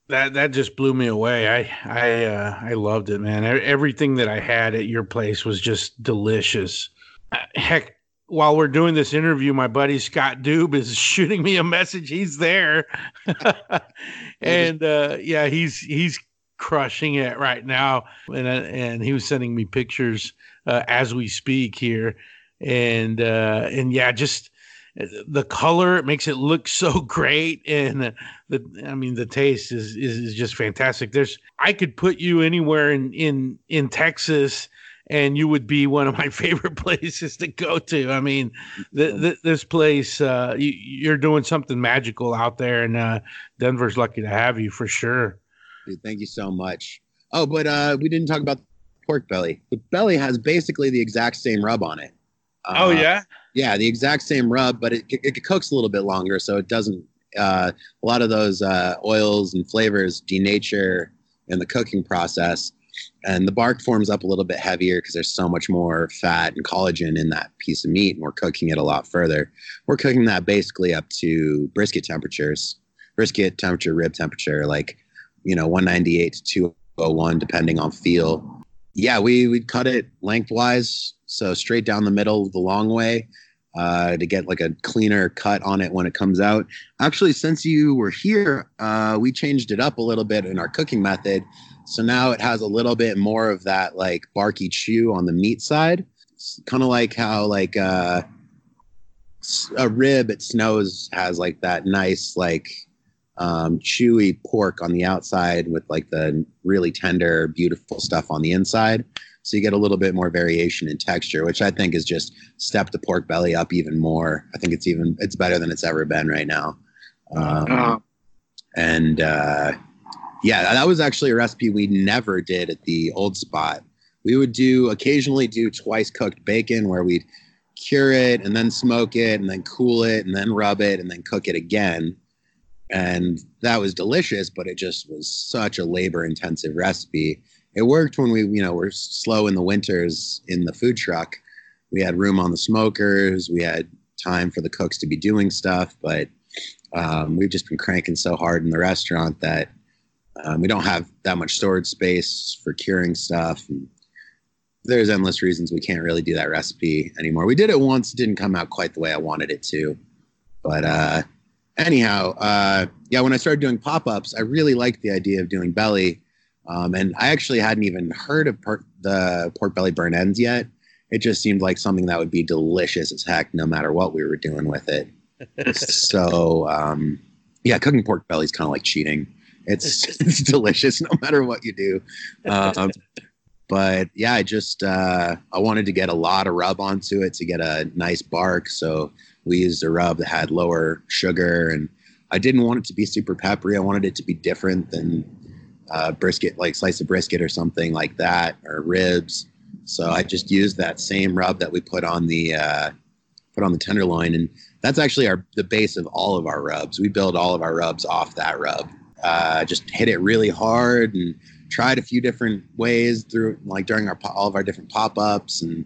that that just blew me away. I I uh, I loved it, man. Everything that I had at your place was just delicious. Uh, heck, while we're doing this interview, my buddy Scott Doob is shooting me a message. He's there, and uh, yeah, he's he's crushing it right now, and and he was sending me pictures uh, as we speak here, and uh, and yeah, just the color it makes it look so great and the i mean the taste is, is is just fantastic there's i could put you anywhere in in in texas and you would be one of my favorite places to go to. I mean, this place, uh, you, are doing something magical out there, and uh, Denver's lucky to have you for sure. Dude, thank you so much. Oh, but uh, we didn't talk about pork belly. The belly has basically the exact same rub on it. oh yeah, yeah, the exact same rub, but it, it, it cooks a little bit longer, so it doesn't. Uh, a lot of those uh, oils and flavors denature in the cooking process and the bark forms up a little bit heavier because there's so much more fat and collagen in that piece of meat and we're cooking it a lot further we're cooking that basically up to brisket temperatures brisket temperature rib temperature like you know 198 to 201 depending on feel yeah we we cut it lengthwise so straight down the middle the long way uh, to get like a cleaner cut on it when it comes out. Actually, since you were here, uh, we changed it up a little bit in our cooking method. So now it has a little bit more of that like barky chew on the meat side. Kind of like how like uh, a rib at Snow's has like that nice like um, chewy pork on the outside with like the really tender, beautiful stuff on the inside. So you get a little bit more variation in texture, which I think is just step the pork belly up even more. I think it's even it's better than it's ever been right now. Um. And uh, yeah, that was actually a recipe we never did at the old spot. We would do occasionally do twice cooked bacon where we'd cure it and then smoke it and then cool it and then rub it and then cook it again and that was delicious but it just was such a labor intensive recipe. It worked when we you know were slow in the winters in the food truck. We had room on the smokers. We had time for the cooks to be doing stuff but um, we've just been cranking so hard in the restaurant that um, we don't have that much storage space for curing stuff. And there's endless reasons we can't really do that recipe anymore. We did it once. It didn't come out quite the way i wanted it to. But uh anyhow, uh, yeah, when I started doing pop ups, I really liked the idea of doing belly. Um, and I actually hadn't even heard of per- the pork belly burn ends yet. It just seemed like something that would be delicious as heck, no matter what we were doing with it. so, um, yeah, cooking pork belly is kind of like cheating. It's it's delicious no matter what you do. Um, but yeah, I just uh, I wanted to get a lot of rub onto it to get a nice bark. So we used a rub that had lower sugar, and I didn't want it to be super peppery. I wanted it to be different than uh, brisket, like slice of brisket or something like that, or ribs. So I just used that same rub that we put on the uh, put on the tenderloin, and that's actually our the base of all of our rubs. We build all of our rubs off that rub. Uh, just hit it really hard and tried a few different ways through like during our all of our different pop-ups and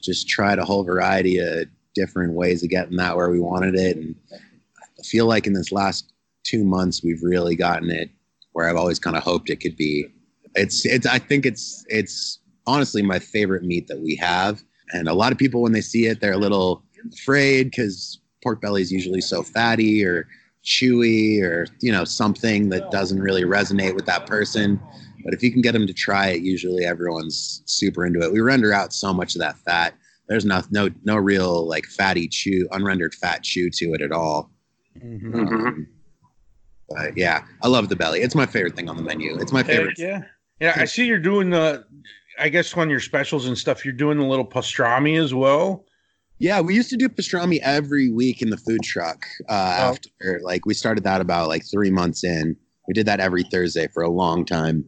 just tried a whole variety of different ways of getting that where we wanted it. And I feel like in this last two months, we've really gotten it where I've always kind of hoped it could be. It's, it's, I think it's, it's honestly my favorite meat that we have. And a lot of people, when they see it, they're a little afraid because pork belly is usually so fatty or chewy or, you know, something that doesn't really resonate with that person. But if you can get them to try it, usually everyone's super into it. We render out so much of that fat there's no no no real like fatty chew unrendered fat chew to it at all. Mm-hmm. Um, but yeah, I love the belly. It's my favorite thing on the menu. It's my favorite. yeah, yeah. I see you're doing the. I guess on your specials and stuff, you're doing a little pastrami as well. Yeah, we used to do pastrami every week in the food truck. Uh, oh. After like we started that about like three months in, we did that every Thursday for a long time,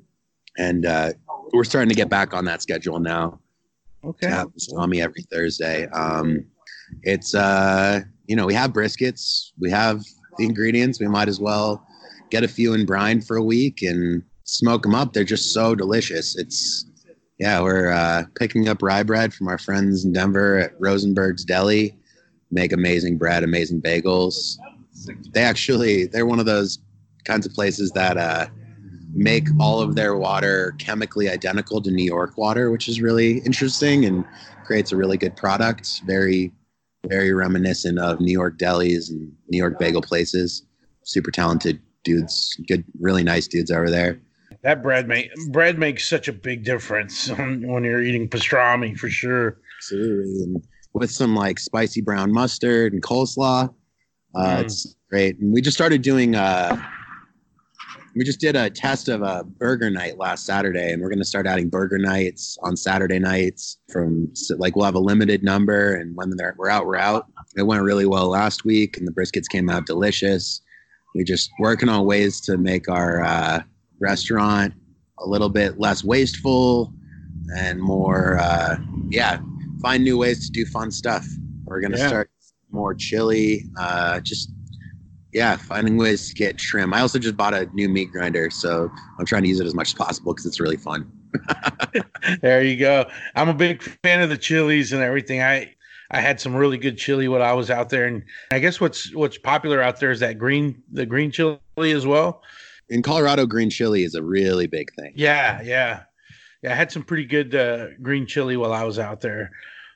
and uh, we're starting to get back on that schedule now. Okay. Have salami every Thursday. Um, it's uh, you know, we have briskets, we have the ingredients. We might as well get a few in brine for a week and smoke them up. They're just so delicious. It's yeah, we're uh, picking up rye bread from our friends in Denver at Rosenberg's Deli. Make amazing bread, amazing bagels. They actually they're one of those kinds of places that uh, make all of their water chemically identical to New York water, which is really interesting and creates a really good product. Very, very reminiscent of New York delis and New York bagel places. Super talented dudes, good, really nice dudes over there. That bread make bread makes such a big difference when you're eating pastrami for sure. Absolutely, and with some like spicy brown mustard and coleslaw, uh, mm. it's great. And we just started doing. Uh, we just did a test of a burger night last Saturday, and we're going to start adding burger nights on Saturday nights. From like we'll have a limited number, and when they're, we're out, we're out. It went really well last week, and the briskets came out delicious. We're just working on ways to make our uh, restaurant a little bit less wasteful and more, uh, yeah, find new ways to do fun stuff. We're going to yeah. start more chili, uh, just yeah, finding ways to get trim. I also just bought a new meat grinder, so I'm trying to use it as much as possible because it's really fun. there you go. I'm a big fan of the chilies and everything. I I had some really good chili when I was out there, and I guess what's what's popular out there is that green the green chili as well. In Colorado, green chili is a really big thing. Yeah, yeah, yeah. I had some pretty good uh, green chili while I was out there.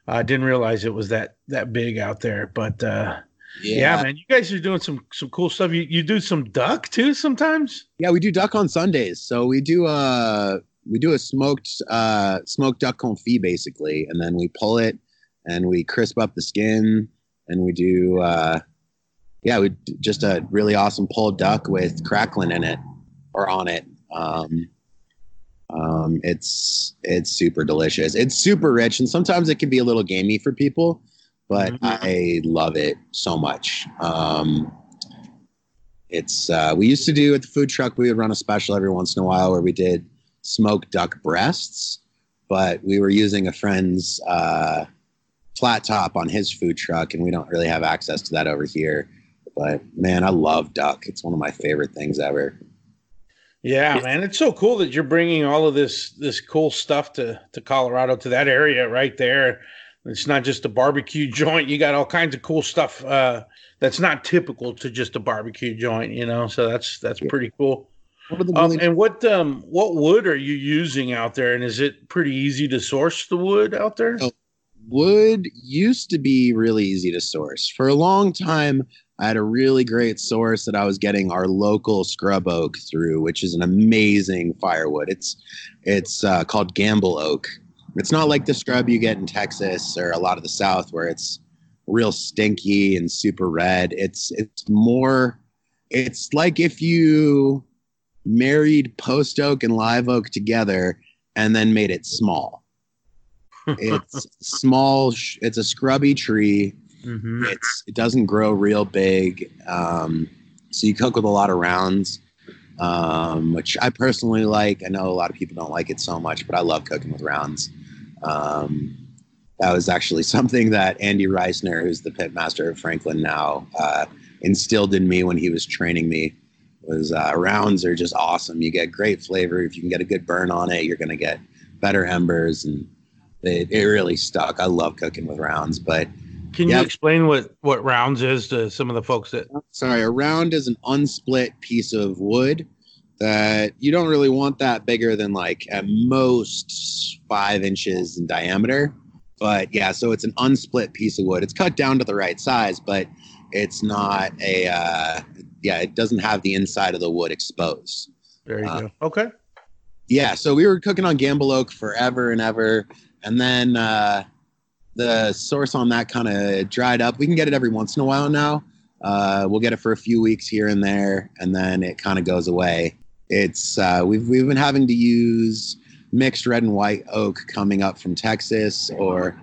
I didn't realize it was that that big out there, but uh, yeah. yeah. man. You guys are doing some some cool stuff. You you do some duck too sometimes? Yeah, we do duck on Sundays. So we do uh we do a smoked uh smoked duck confit basically, and then we pull it and we crisp up the skin and we do uh yeah, we just a really awesome pulled duck with crackling in it or on it. Um, um, it's it's super delicious. It's super rich, and sometimes it can be a little gamey for people, but mm-hmm. I love it so much. Um, it's uh, we used to do at the food truck. We would run a special every once in a while where we did smoked duck breasts, but we were using a friend's uh, flat top on his food truck, and we don't really have access to that over here. But man, I love duck. It's one of my favorite things ever. Yeah, man, it's so cool that you're bringing all of this this cool stuff to to Colorado to that area right there. It's not just a barbecue joint. You got all kinds of cool stuff uh, that's not typical to just a barbecue joint, you know. So that's that's yeah. pretty cool. Um, and what um what wood are you using out there? And is it pretty easy to source the wood out there? Oh, wood used to be really easy to source. For a long time, I had a really great source that I was getting our local scrub oak through, which is an amazing firewood. It's it's uh, called Gambel oak. It's not like the scrub you get in Texas or a lot of the South where it's real stinky and super red. It's it's more. It's like if you married post oak and live oak together and then made it small. it's small. It's a scrubby tree Mm-hmm. It's it doesn't grow real big, um, so you cook with a lot of rounds, um, which I personally like. I know a lot of people don't like it so much, but I love cooking with rounds. Um, that was actually something that Andy Reisner, who's the pit master of Franklin now, uh, instilled in me when he was training me. Was uh, rounds are just awesome. You get great flavor if you can get a good burn on it. You're gonna get better embers, and it, it really stuck. I love cooking with rounds, but can yep. you explain what what rounds is to some of the folks that? Sorry, a round is an unsplit piece of wood that you don't really want that bigger than like at most five inches in diameter. But yeah, so it's an unsplit piece of wood. It's cut down to the right size, but it's not a uh, yeah. It doesn't have the inside of the wood exposed. There you uh, go. Okay. Yeah, so we were cooking on Gambel Oak forever and ever, and then uh, the source on that kind of dried up. We can get it every once in a while now. Uh, we'll get it for a few weeks here and there, and then it kind of goes away. It's uh, we've we've been having to use mixed red and white oak coming up from Texas or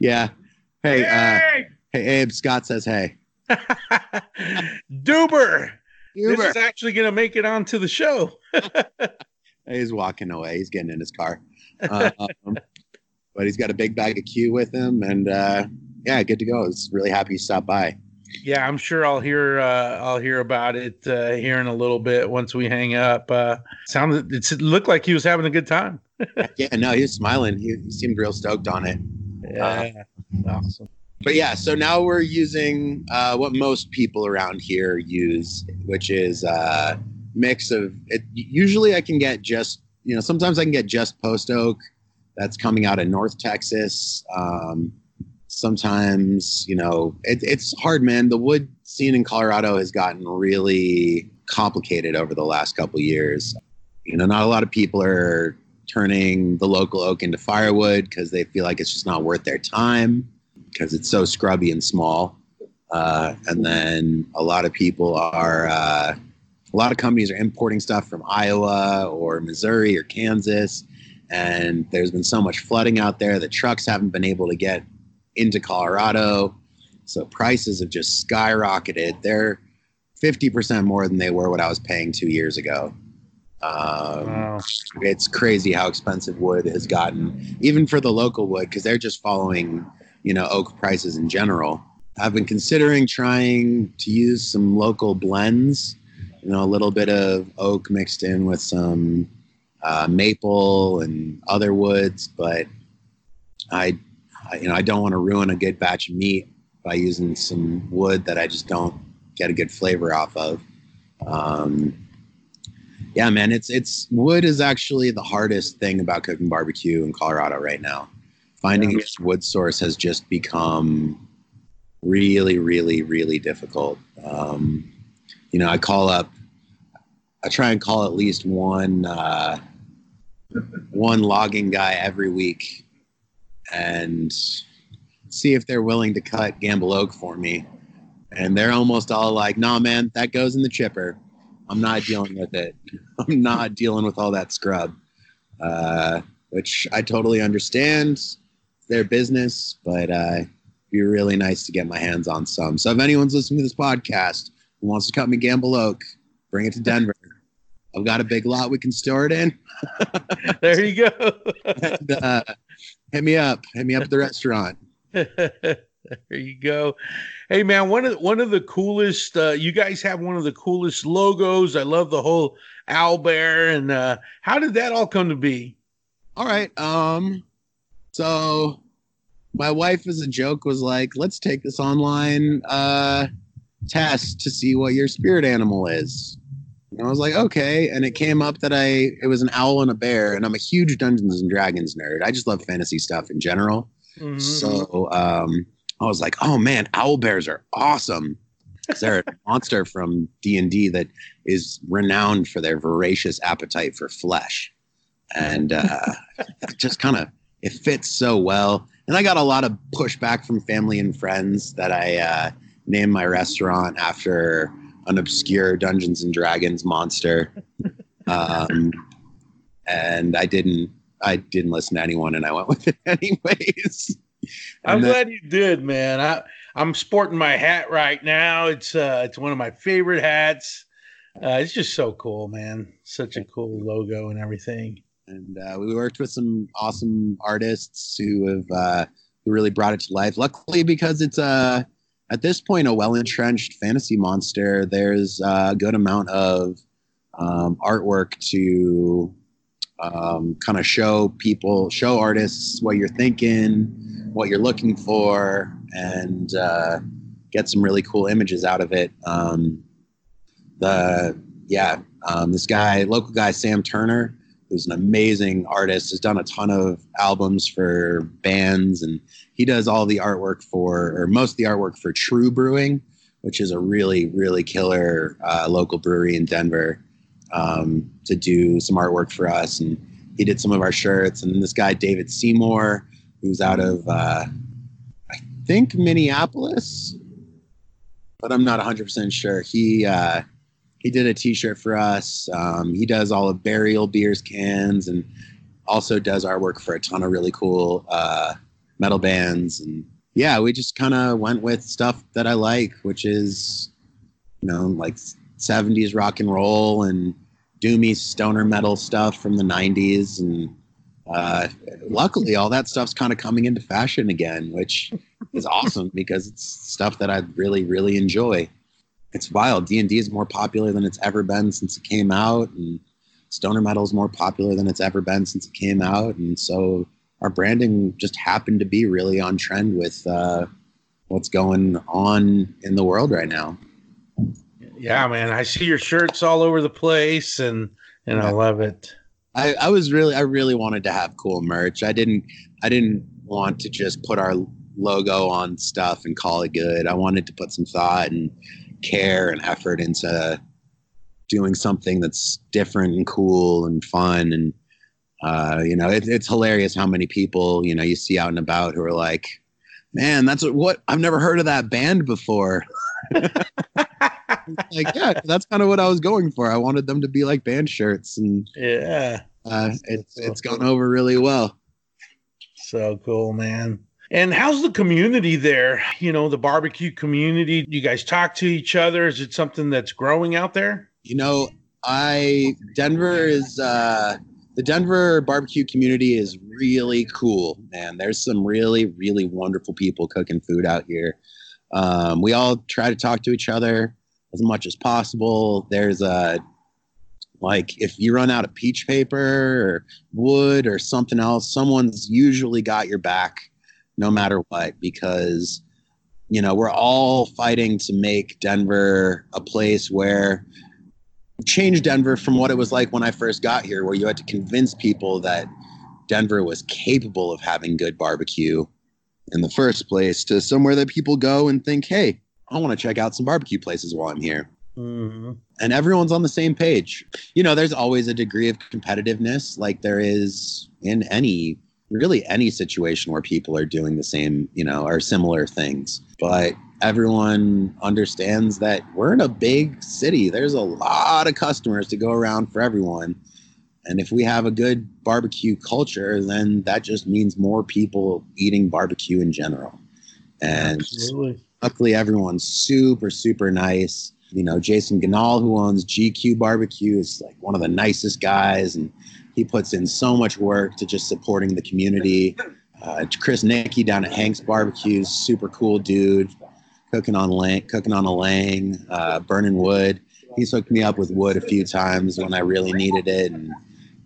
yeah. Hey, uh, hey, Abe. Scott says hey. Duber. Duber. This is actually going to make it onto the show. He's walking away. He's getting in his car. Uh, um, but he's got a big bag of Q with him, and uh, yeah, good to go. I was really happy you stopped by. Yeah, I'm sure I'll hear uh, I'll hear about it uh, here in a little bit once we hang up. Uh, sounded it looked like he was having a good time. yeah, no, he was smiling. He, he, seemed real stoked on it. Yeah, uh, awesome. But yeah, so now we're using uh, what most people around here use, which is a uh, mix of. It, usually, I can get just you know sometimes I can get just post oak that's coming out of North Texas. Um, sometimes, you know, it, it's hard, man. The wood scene in Colorado has gotten really complicated over the last couple years. You know, not a lot of people are turning the local oak into firewood because they feel like it's just not worth their time because it's so scrubby and small. Uh, and then a lot of people are, uh, a lot of companies are importing stuff from Iowa or Missouri or Kansas and there's been so much flooding out there the trucks haven't been able to get into colorado. So prices have just skyrocketed. They're 50% more than they were what i was paying two years ago. Um, wow. it's crazy how expensive wood has gotten even for the local wood because they're just following you know oak prices in general. I've been considering trying to use some local blends you know a little bit of oak mixed in with some uh, maple and other woods, but I, I, you know, I don't want to ruin a good batch of meat by using some wood that I just don't get a good flavor off of. Um, yeah, man, it's it's wood is actually the hardest thing about cooking barbecue in Colorado right now. Finding yeah. a wood source has just become really, really, really difficult. Um, you know, I call up, I try and call at least one uh, one logging guy every week and see if they're willing to cut Gambel Oak for me. and they're almost all like, "Nah, man, that goes in the chipper. I'm not dealing with it. I'm not dealing with all that scrub." Uh, which I totally understand. It's Their business, but uh, it'd be really nice to get my hands on some. So if anyone's listening to this podcast who wants to cut me Gambel Oak, bring it to Denver. I've got a big lot we can store it in. there you go. and, uh, hit me up. Hit me up at the restaurant. there you go. Hey man, one of one of the coolest. Uh, you guys have one of the coolest logos. I love the whole Owlbear. And uh, how did that all come to be? All right. Um. So my wife, as a joke, was like, "Let's take this online uh, test to see what your spirit animal is." And I was like, okay. And it came up that I it was an owl and a bear, and I'm a huge Dungeons and Dragons nerd. I just love fantasy stuff in general. Mm-hmm. So um, I was like, oh man, owl bears are awesome. They're a monster from D and D that is renowned for their voracious appetite for flesh, and uh, just kind of it fits so well. And I got a lot of pushback from family and friends that I uh, named my restaurant after an obscure Dungeons and Dragons monster. Um, and I didn't I didn't listen to anyone and I went with it anyways. I'm then, glad you did, man. I I'm sporting my hat right now. It's uh it's one of my favorite hats. Uh, it's just so cool, man. Such a cool logo and everything. And uh, we worked with some awesome artists who have uh, who really brought it to life. Luckily, because it's a at this point a well entrenched fantasy monster, there's a good amount of um, artwork to um, kind of show people, show artists what you're thinking, what you're looking for, and uh, get some really cool images out of it. Um, the yeah, um, this guy, local guy Sam Turner, who's an amazing artist, has done a ton of albums for bands, and he does all the artwork for, or most of the artwork for TRVE Brewing, which is a really, really killer uh, local brewery in Denver, um, to do some artwork for us. And he did some of our shirts. And then this guy, David Seymour, who's out of, uh, I think, Minneapolis, but I'm not 100% sure. He, uh, he did a T-shirt for us. Um, he does all of Burial Beers cans and also does artwork for a ton of really cool uh, metal bands. And yeah, we just kind of went with stuff that I like, which is you know like 70s rock and roll and doomy stoner metal stuff from the 90s and uh, luckily all that stuff's kind of coming into fashion again which is awesome because it's stuff that i really really enjoy it's wild. D and D is more popular than it's ever been since it came out, and stoner metal is more popular than it's ever been since it came out, and so our branding just happened to be really on trend with uh, what's going on in the world right now. Yeah, man, I see your shirts all over the place, and and yeah. I love it. I, I was really, I really wanted to have cool merch. I didn't, I didn't want to just put our logo on stuff and call it good. I wanted to put some thought and care and effort into doing something that's different and cool and fun and uh, you know it, it's hilarious how many people you know you see out and about who are like man that's what, what i've never heard of that band before. Like yeah that's kind of what i was going for. I wanted them to be like band shirts and yeah. uh, it's it's gone over really well. So cool man and how's the community there? You know, the barbecue community. You guys talk to each other? Is it something that's growing out there? You know, I Denver is uh the Denver barbecue community is really cool, man. There's some really, really wonderful people cooking food out here. Um, we all try to talk to each other as much as possible. There's a like if you run out of peach paper or wood or something else, someone's usually got your back no matter what because you know we're all fighting to make denver a place where change denver from what it was like when i first got here where you had to convince people that denver was capable of having good barbecue in the first place to somewhere that people go and think hey i want to check out some barbecue places while i'm here mm-hmm. and everyone's on the same page you know there's always a degree of competitiveness like there is in any really any situation where people are doing the same, you know, or similar things. But everyone understands that we're in a big city. There's a lot of customers to go around for everyone. And if we have a good barbecue culture, then that just means more people eating barbecue in general. And Absolutely. luckily, everyone's super, super nice. You know, Jason Ganahl, who owns GQue Barbecue, is like one of the nicest guys, and he puts in so much work to just supporting the community. Uh, Chris Nicky down at Hank's Barbecues, super cool dude, cooking on lang, cooking on a lang, uh, burning wood. He's hooked me up with wood a few times when I really needed it, and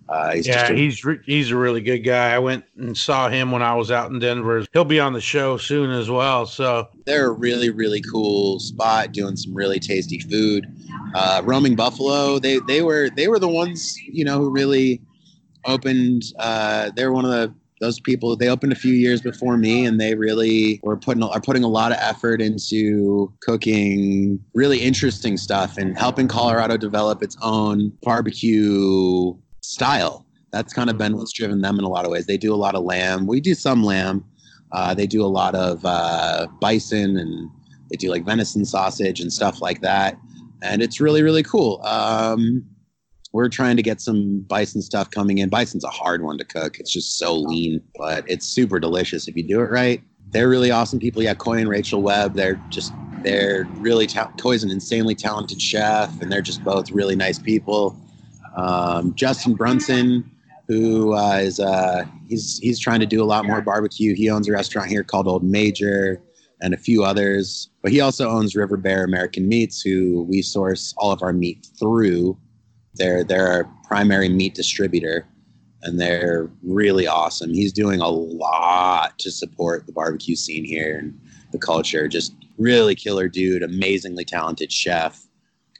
uh, he's yeah, a, he's re- he's a really good guy. I went and saw him when I was out in Denver. He'll be on the show soon as well. So they're a really really cool spot, doing some really tasty food. Uh, Roaming Buffalo, they they were they were the ones you know who really opened. Uh, they're one of the those people. They opened a few years before me, and they really were putting are putting a lot of effort into cooking really interesting stuff and helping Colorado develop its own barbecue style. That's kind of been what's driven them in a lot of ways. They do a lot of lamb. We do some lamb. Uh, they do a lot of uh, bison and they do like venison sausage and stuff like that. And it's really, really cool. Um, we're trying to get some bison stuff coming in. Bison's a hard one to cook. It's just so lean, but it's super delicious if you do it right. They're really awesome people. Yeah, Coy and Rachel Webb. They're just they're really ta- Coy's an insanely talented chef, and they're just both really nice people. Um, Justin Brunson, who uh, is uh, he's he's trying to do a lot more barbecue. He owns a restaurant here called Old Major and a few others. But he also owns River Bear American Meats, who we source all of our meat through. They're they're our primary meat distributor, and they're really awesome. He's doing a lot to support the barbecue scene here and the culture. Just really killer dude, amazingly talented chef,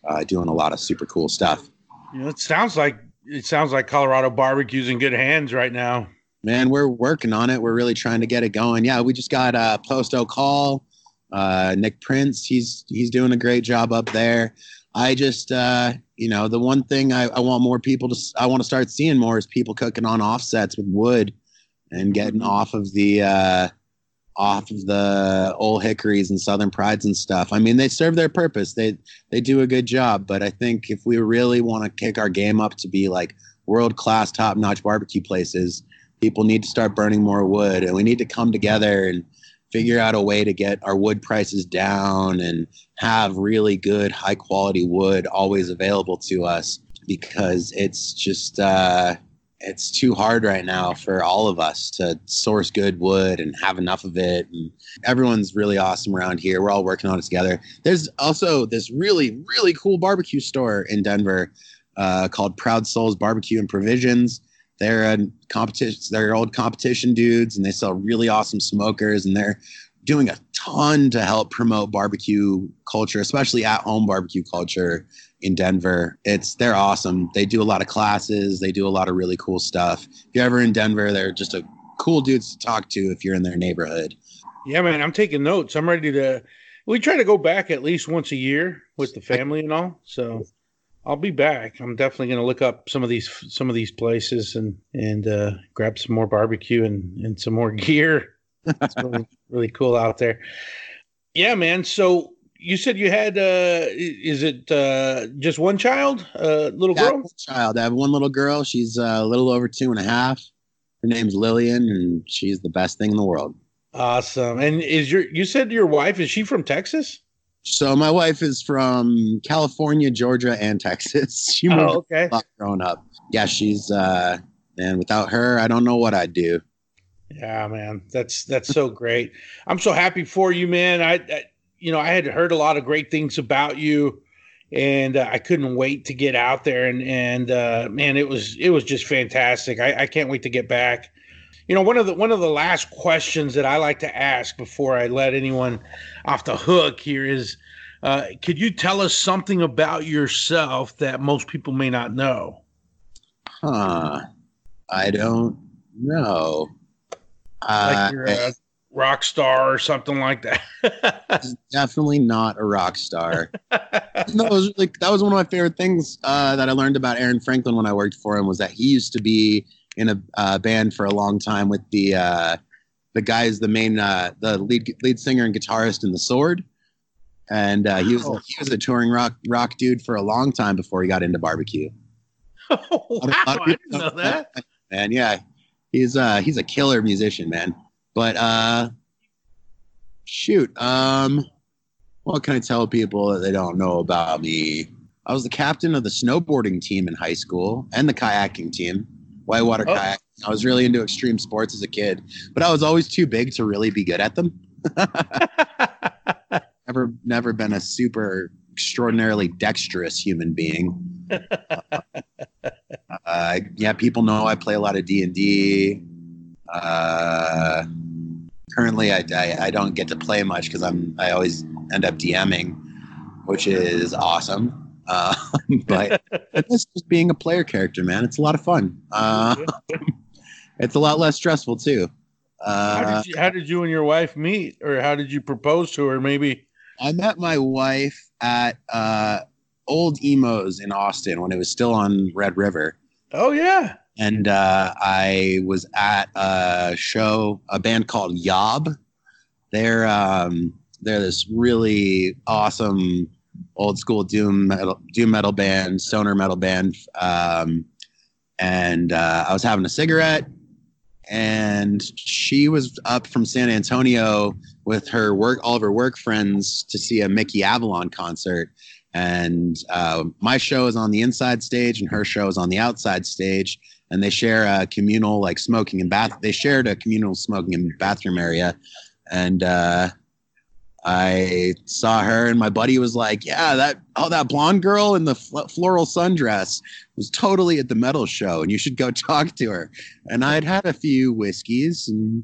uh, doing a lot of super cool stuff. You know, it sounds like it sounds like Colorado barbecue's in good hands right now. Man, we're working on it. We're really trying to get it going. Yeah, we just got uh, Post Call, uh, Nick Prince. He's he's doing a great job up there. I just, uh, you know, the one thing I, I want more people to, I want to start seeing more is people cooking on offsets with wood and getting mm-hmm. off of the, uh, off of the old hickories and southern prides and stuff. I mean, they serve their purpose. They they do a good job, but I think if we really want to kick our game up to be like world class, top notch barbecue places, people need to start burning more wood, and we need to come together and figure out a way to get our wood prices down and have really good, high quality wood always available to us because it's just. Uh, it's too hard right now for all of us to source good wood and have enough of it. And everyone's really awesome around here. We're all working on it together. There's also this really, really cool barbecue store in Denver uh, called Proud Souls Barbecue and Provisions. They're uh, a competition. They're old competition dudes, and they sell really awesome smokers. And they're doing a ton to help promote barbecue culture, especially at home barbecue culture in Denver. It's they're awesome. They do a lot of classes. They do a lot of really cool stuff. If you're ever in Denver, they're just a cool dudes to talk to if you're in their neighborhood. Yeah, man, I'm taking notes. I'm ready to. We try to go back at least once a year with the family and all. So I'll be back. I'm definitely going to look up some of these some of these places and and uh, grab some more barbecue and and some more gear. It's really really cool out there. Yeah, man. So you said you had uh is it uh just one child uh little girl child i have one little girl she's uh, a little over two and a half her name's lillian and she's the best thing in the world awesome and is your you said your wife is she from texas so my wife is from california georgia and texas she moved oh, okay growing up yeah she's uh and without her i don't know what i'd do yeah man that's that's so great i'm so happy for you man I, I you know, I had heard a lot of great things about you, and uh, I couldn't wait to get out there. And and uh, man, it was it was just fantastic. I, I can't wait to get back. You know, one of the one of the last questions that I like to ask before I let anyone off the hook here is, uh, could you tell us something about yourself that most people may not know? Huh. I don't know. Like you're a rock star or something like that. definitely not a rock star. no, was like that was one of my favorite things uh, that I learned about Aaron Franklin when I worked for him was that he used to be in a uh, band for a long time with the uh, the guys, the main uh, the lead lead singer and guitarist in the Sword. and uh, he was he was a touring rock rock dude for a long time before he got into barbecue. Oh, wow, I didn't know that. And yeah, he's uh he's a killer musician, man. But uh, shoot, um, what can I tell people that they don't know about me? I was the captain of the snowboarding team in high school and the kayaking team, whitewater oh. kayak. I was really into extreme sports as a kid, but I was always too big to really be good at them. never, never been a super extraordinarily dexterous human being. uh, yeah, people know I play a lot of D and D. Uh, currently, I, I, I don't get to play much because I'm I always end up DMing, which is awesome. Uh, but it's just being a player character, man. It's a lot of fun. Uh, it's a lot less stressful too. Uh, how, did you, how did you and your wife meet, or how did you propose to her? Maybe I met my wife at uh, Old Emo's in Austin when it was still on Red River. Oh yeah. And uh, I was at a show, a band called Yob. They're um, they're this really awesome old school doom metal, doom metal band, stoner metal band. Um, and uh, I was having a cigarette, and she was up from San Antonio with her work, all of her work friends, to see a Mickey Avalon concert. And uh, my show is on the inside stage, and her show is on the outside stage. And they share a communal, like smoking and bath. They shared a communal smoking and bathroom area, and uh, I saw her, and my buddy was like, "Yeah, that oh that blonde girl in the fl- floral sundress was totally at the metal show, and you should go talk to her." And I'd had a few whiskeys, and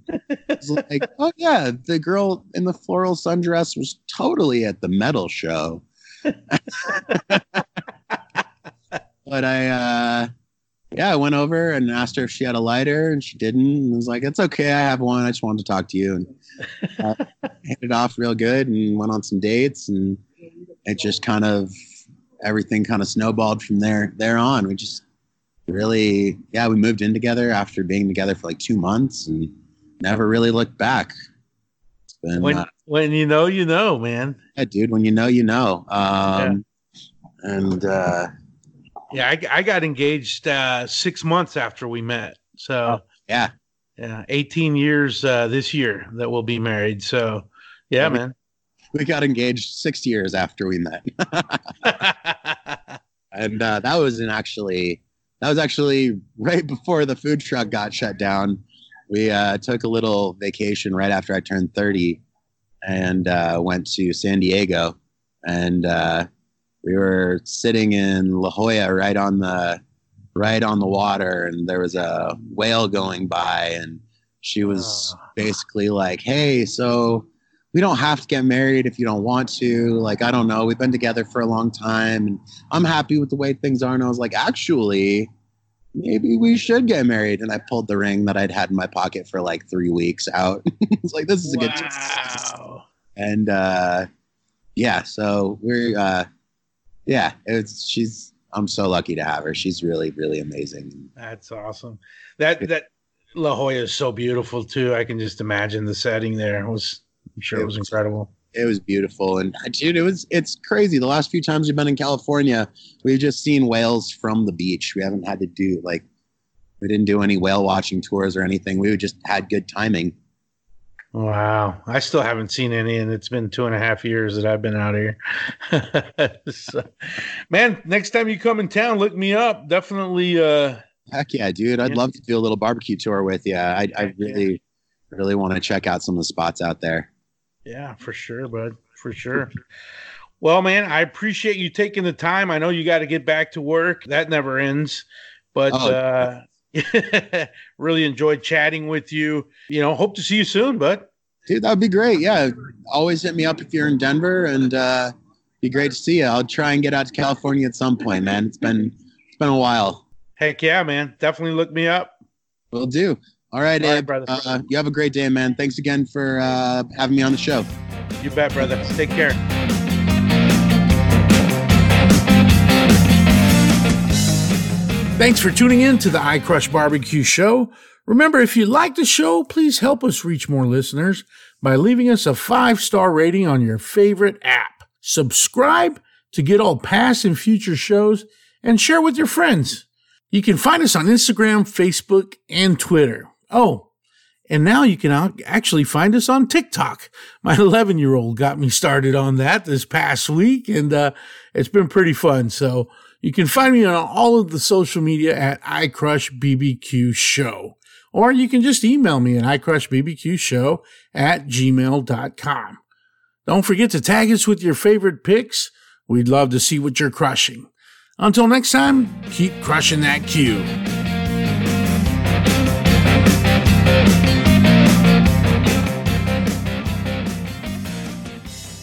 was like, "Oh yeah, the girl in the floral sundress was totally at the metal show." but I, uh, yeah, I went over and asked her if she had a lighter, and she didn't. And I was like, "It's okay, I have one. I just wanted to talk to you." And uh, hit it off real good, and went on some dates, and it just kind of everything kind of snowballed from there there on. We just really, yeah, we moved in together after being together for like two months, and never really looked back. Been, when uh, when you know, you know, man. Yeah, dude. When you know, you know. Um, yeah. And uh, yeah, I, I got engaged uh, six months after we met. So oh, yeah, yeah, 18 years uh, this year that we'll be married. So yeah, man. We got engaged six years after we met. and uh, that was an actually that was actually right before the food truck got shut down. We uh, took a little vacation right after I turned 30 and uh, went to San Diego. And uh, we were sitting in La Jolla, right on the right on the water, and there was a whale going by, and she was uh. basically like, "Hey, so." We don't have to get married if you don't want to. Like, I don't know. We've been together for a long time and I'm happy with the way things are. And I was like, actually, maybe we should get married. And I pulled the ring that I'd had in my pocket for like three weeks out. it's like, this is a wow. good time. And uh, yeah, so we're uh, yeah, it's she's I'm so lucky to have her. She's really really amazing. That's awesome. That that La Jolla is so beautiful too. I can just imagine the setting there. It was I'm sure it, it was, was incredible. It was beautiful, and dude, it was it's crazy. The last few times we've been in California, we've just seen whales from the beach. We haven't had to do like we didn't do any whale watching tours or anything. We just had good timing. Wow. I still haven't seen any, and it's been two and a half years that I've been out here. so, man, next time you come in town, look me up. Definitely. Uh, Heck yeah, dude. I'd love to do a little barbecue tour with you. I, I really, yeah. really want to check out some of the spots out there. Yeah, for sure, bud. For sure. well, man, I appreciate you taking the time. I know you got to get back to work. That never ends. But oh, uh, really enjoyed chatting with you. You know, hope to see you soon, bud. Dude, that would be great. Yeah. Always hit me up if you're in Denver and uh be great to see you. I'll try and get out to California at some point, man. It's been it's been a while. Heck yeah, man. Definitely look me up. Will do. All right, All right Ed. Brother. Uh, you have a great day, man. Thanks again for uh, having me on the show. You bet, brother. Take care. Thanks for tuning in to the I Crush Barbecue Show. Remember, if you like the show, please help us reach more listeners by leaving us a five star rating on your favorite app. subscribe to get all past and future shows, and share with your friends. You can find us on Instagram, Facebook, and Twitter. Oh, and now you can actually find us on TikTok. My 11 year old got me started on that this past week, and uh, it's been pretty fun. So you can find me on all of the social media at iCrushBBQ Show. Or you can just email me at iCrushBBQShow at gmail.com. Don't forget to tag us with your favorite picks. We'd love to see what you're crushing. Until next time, keep crushing that Q.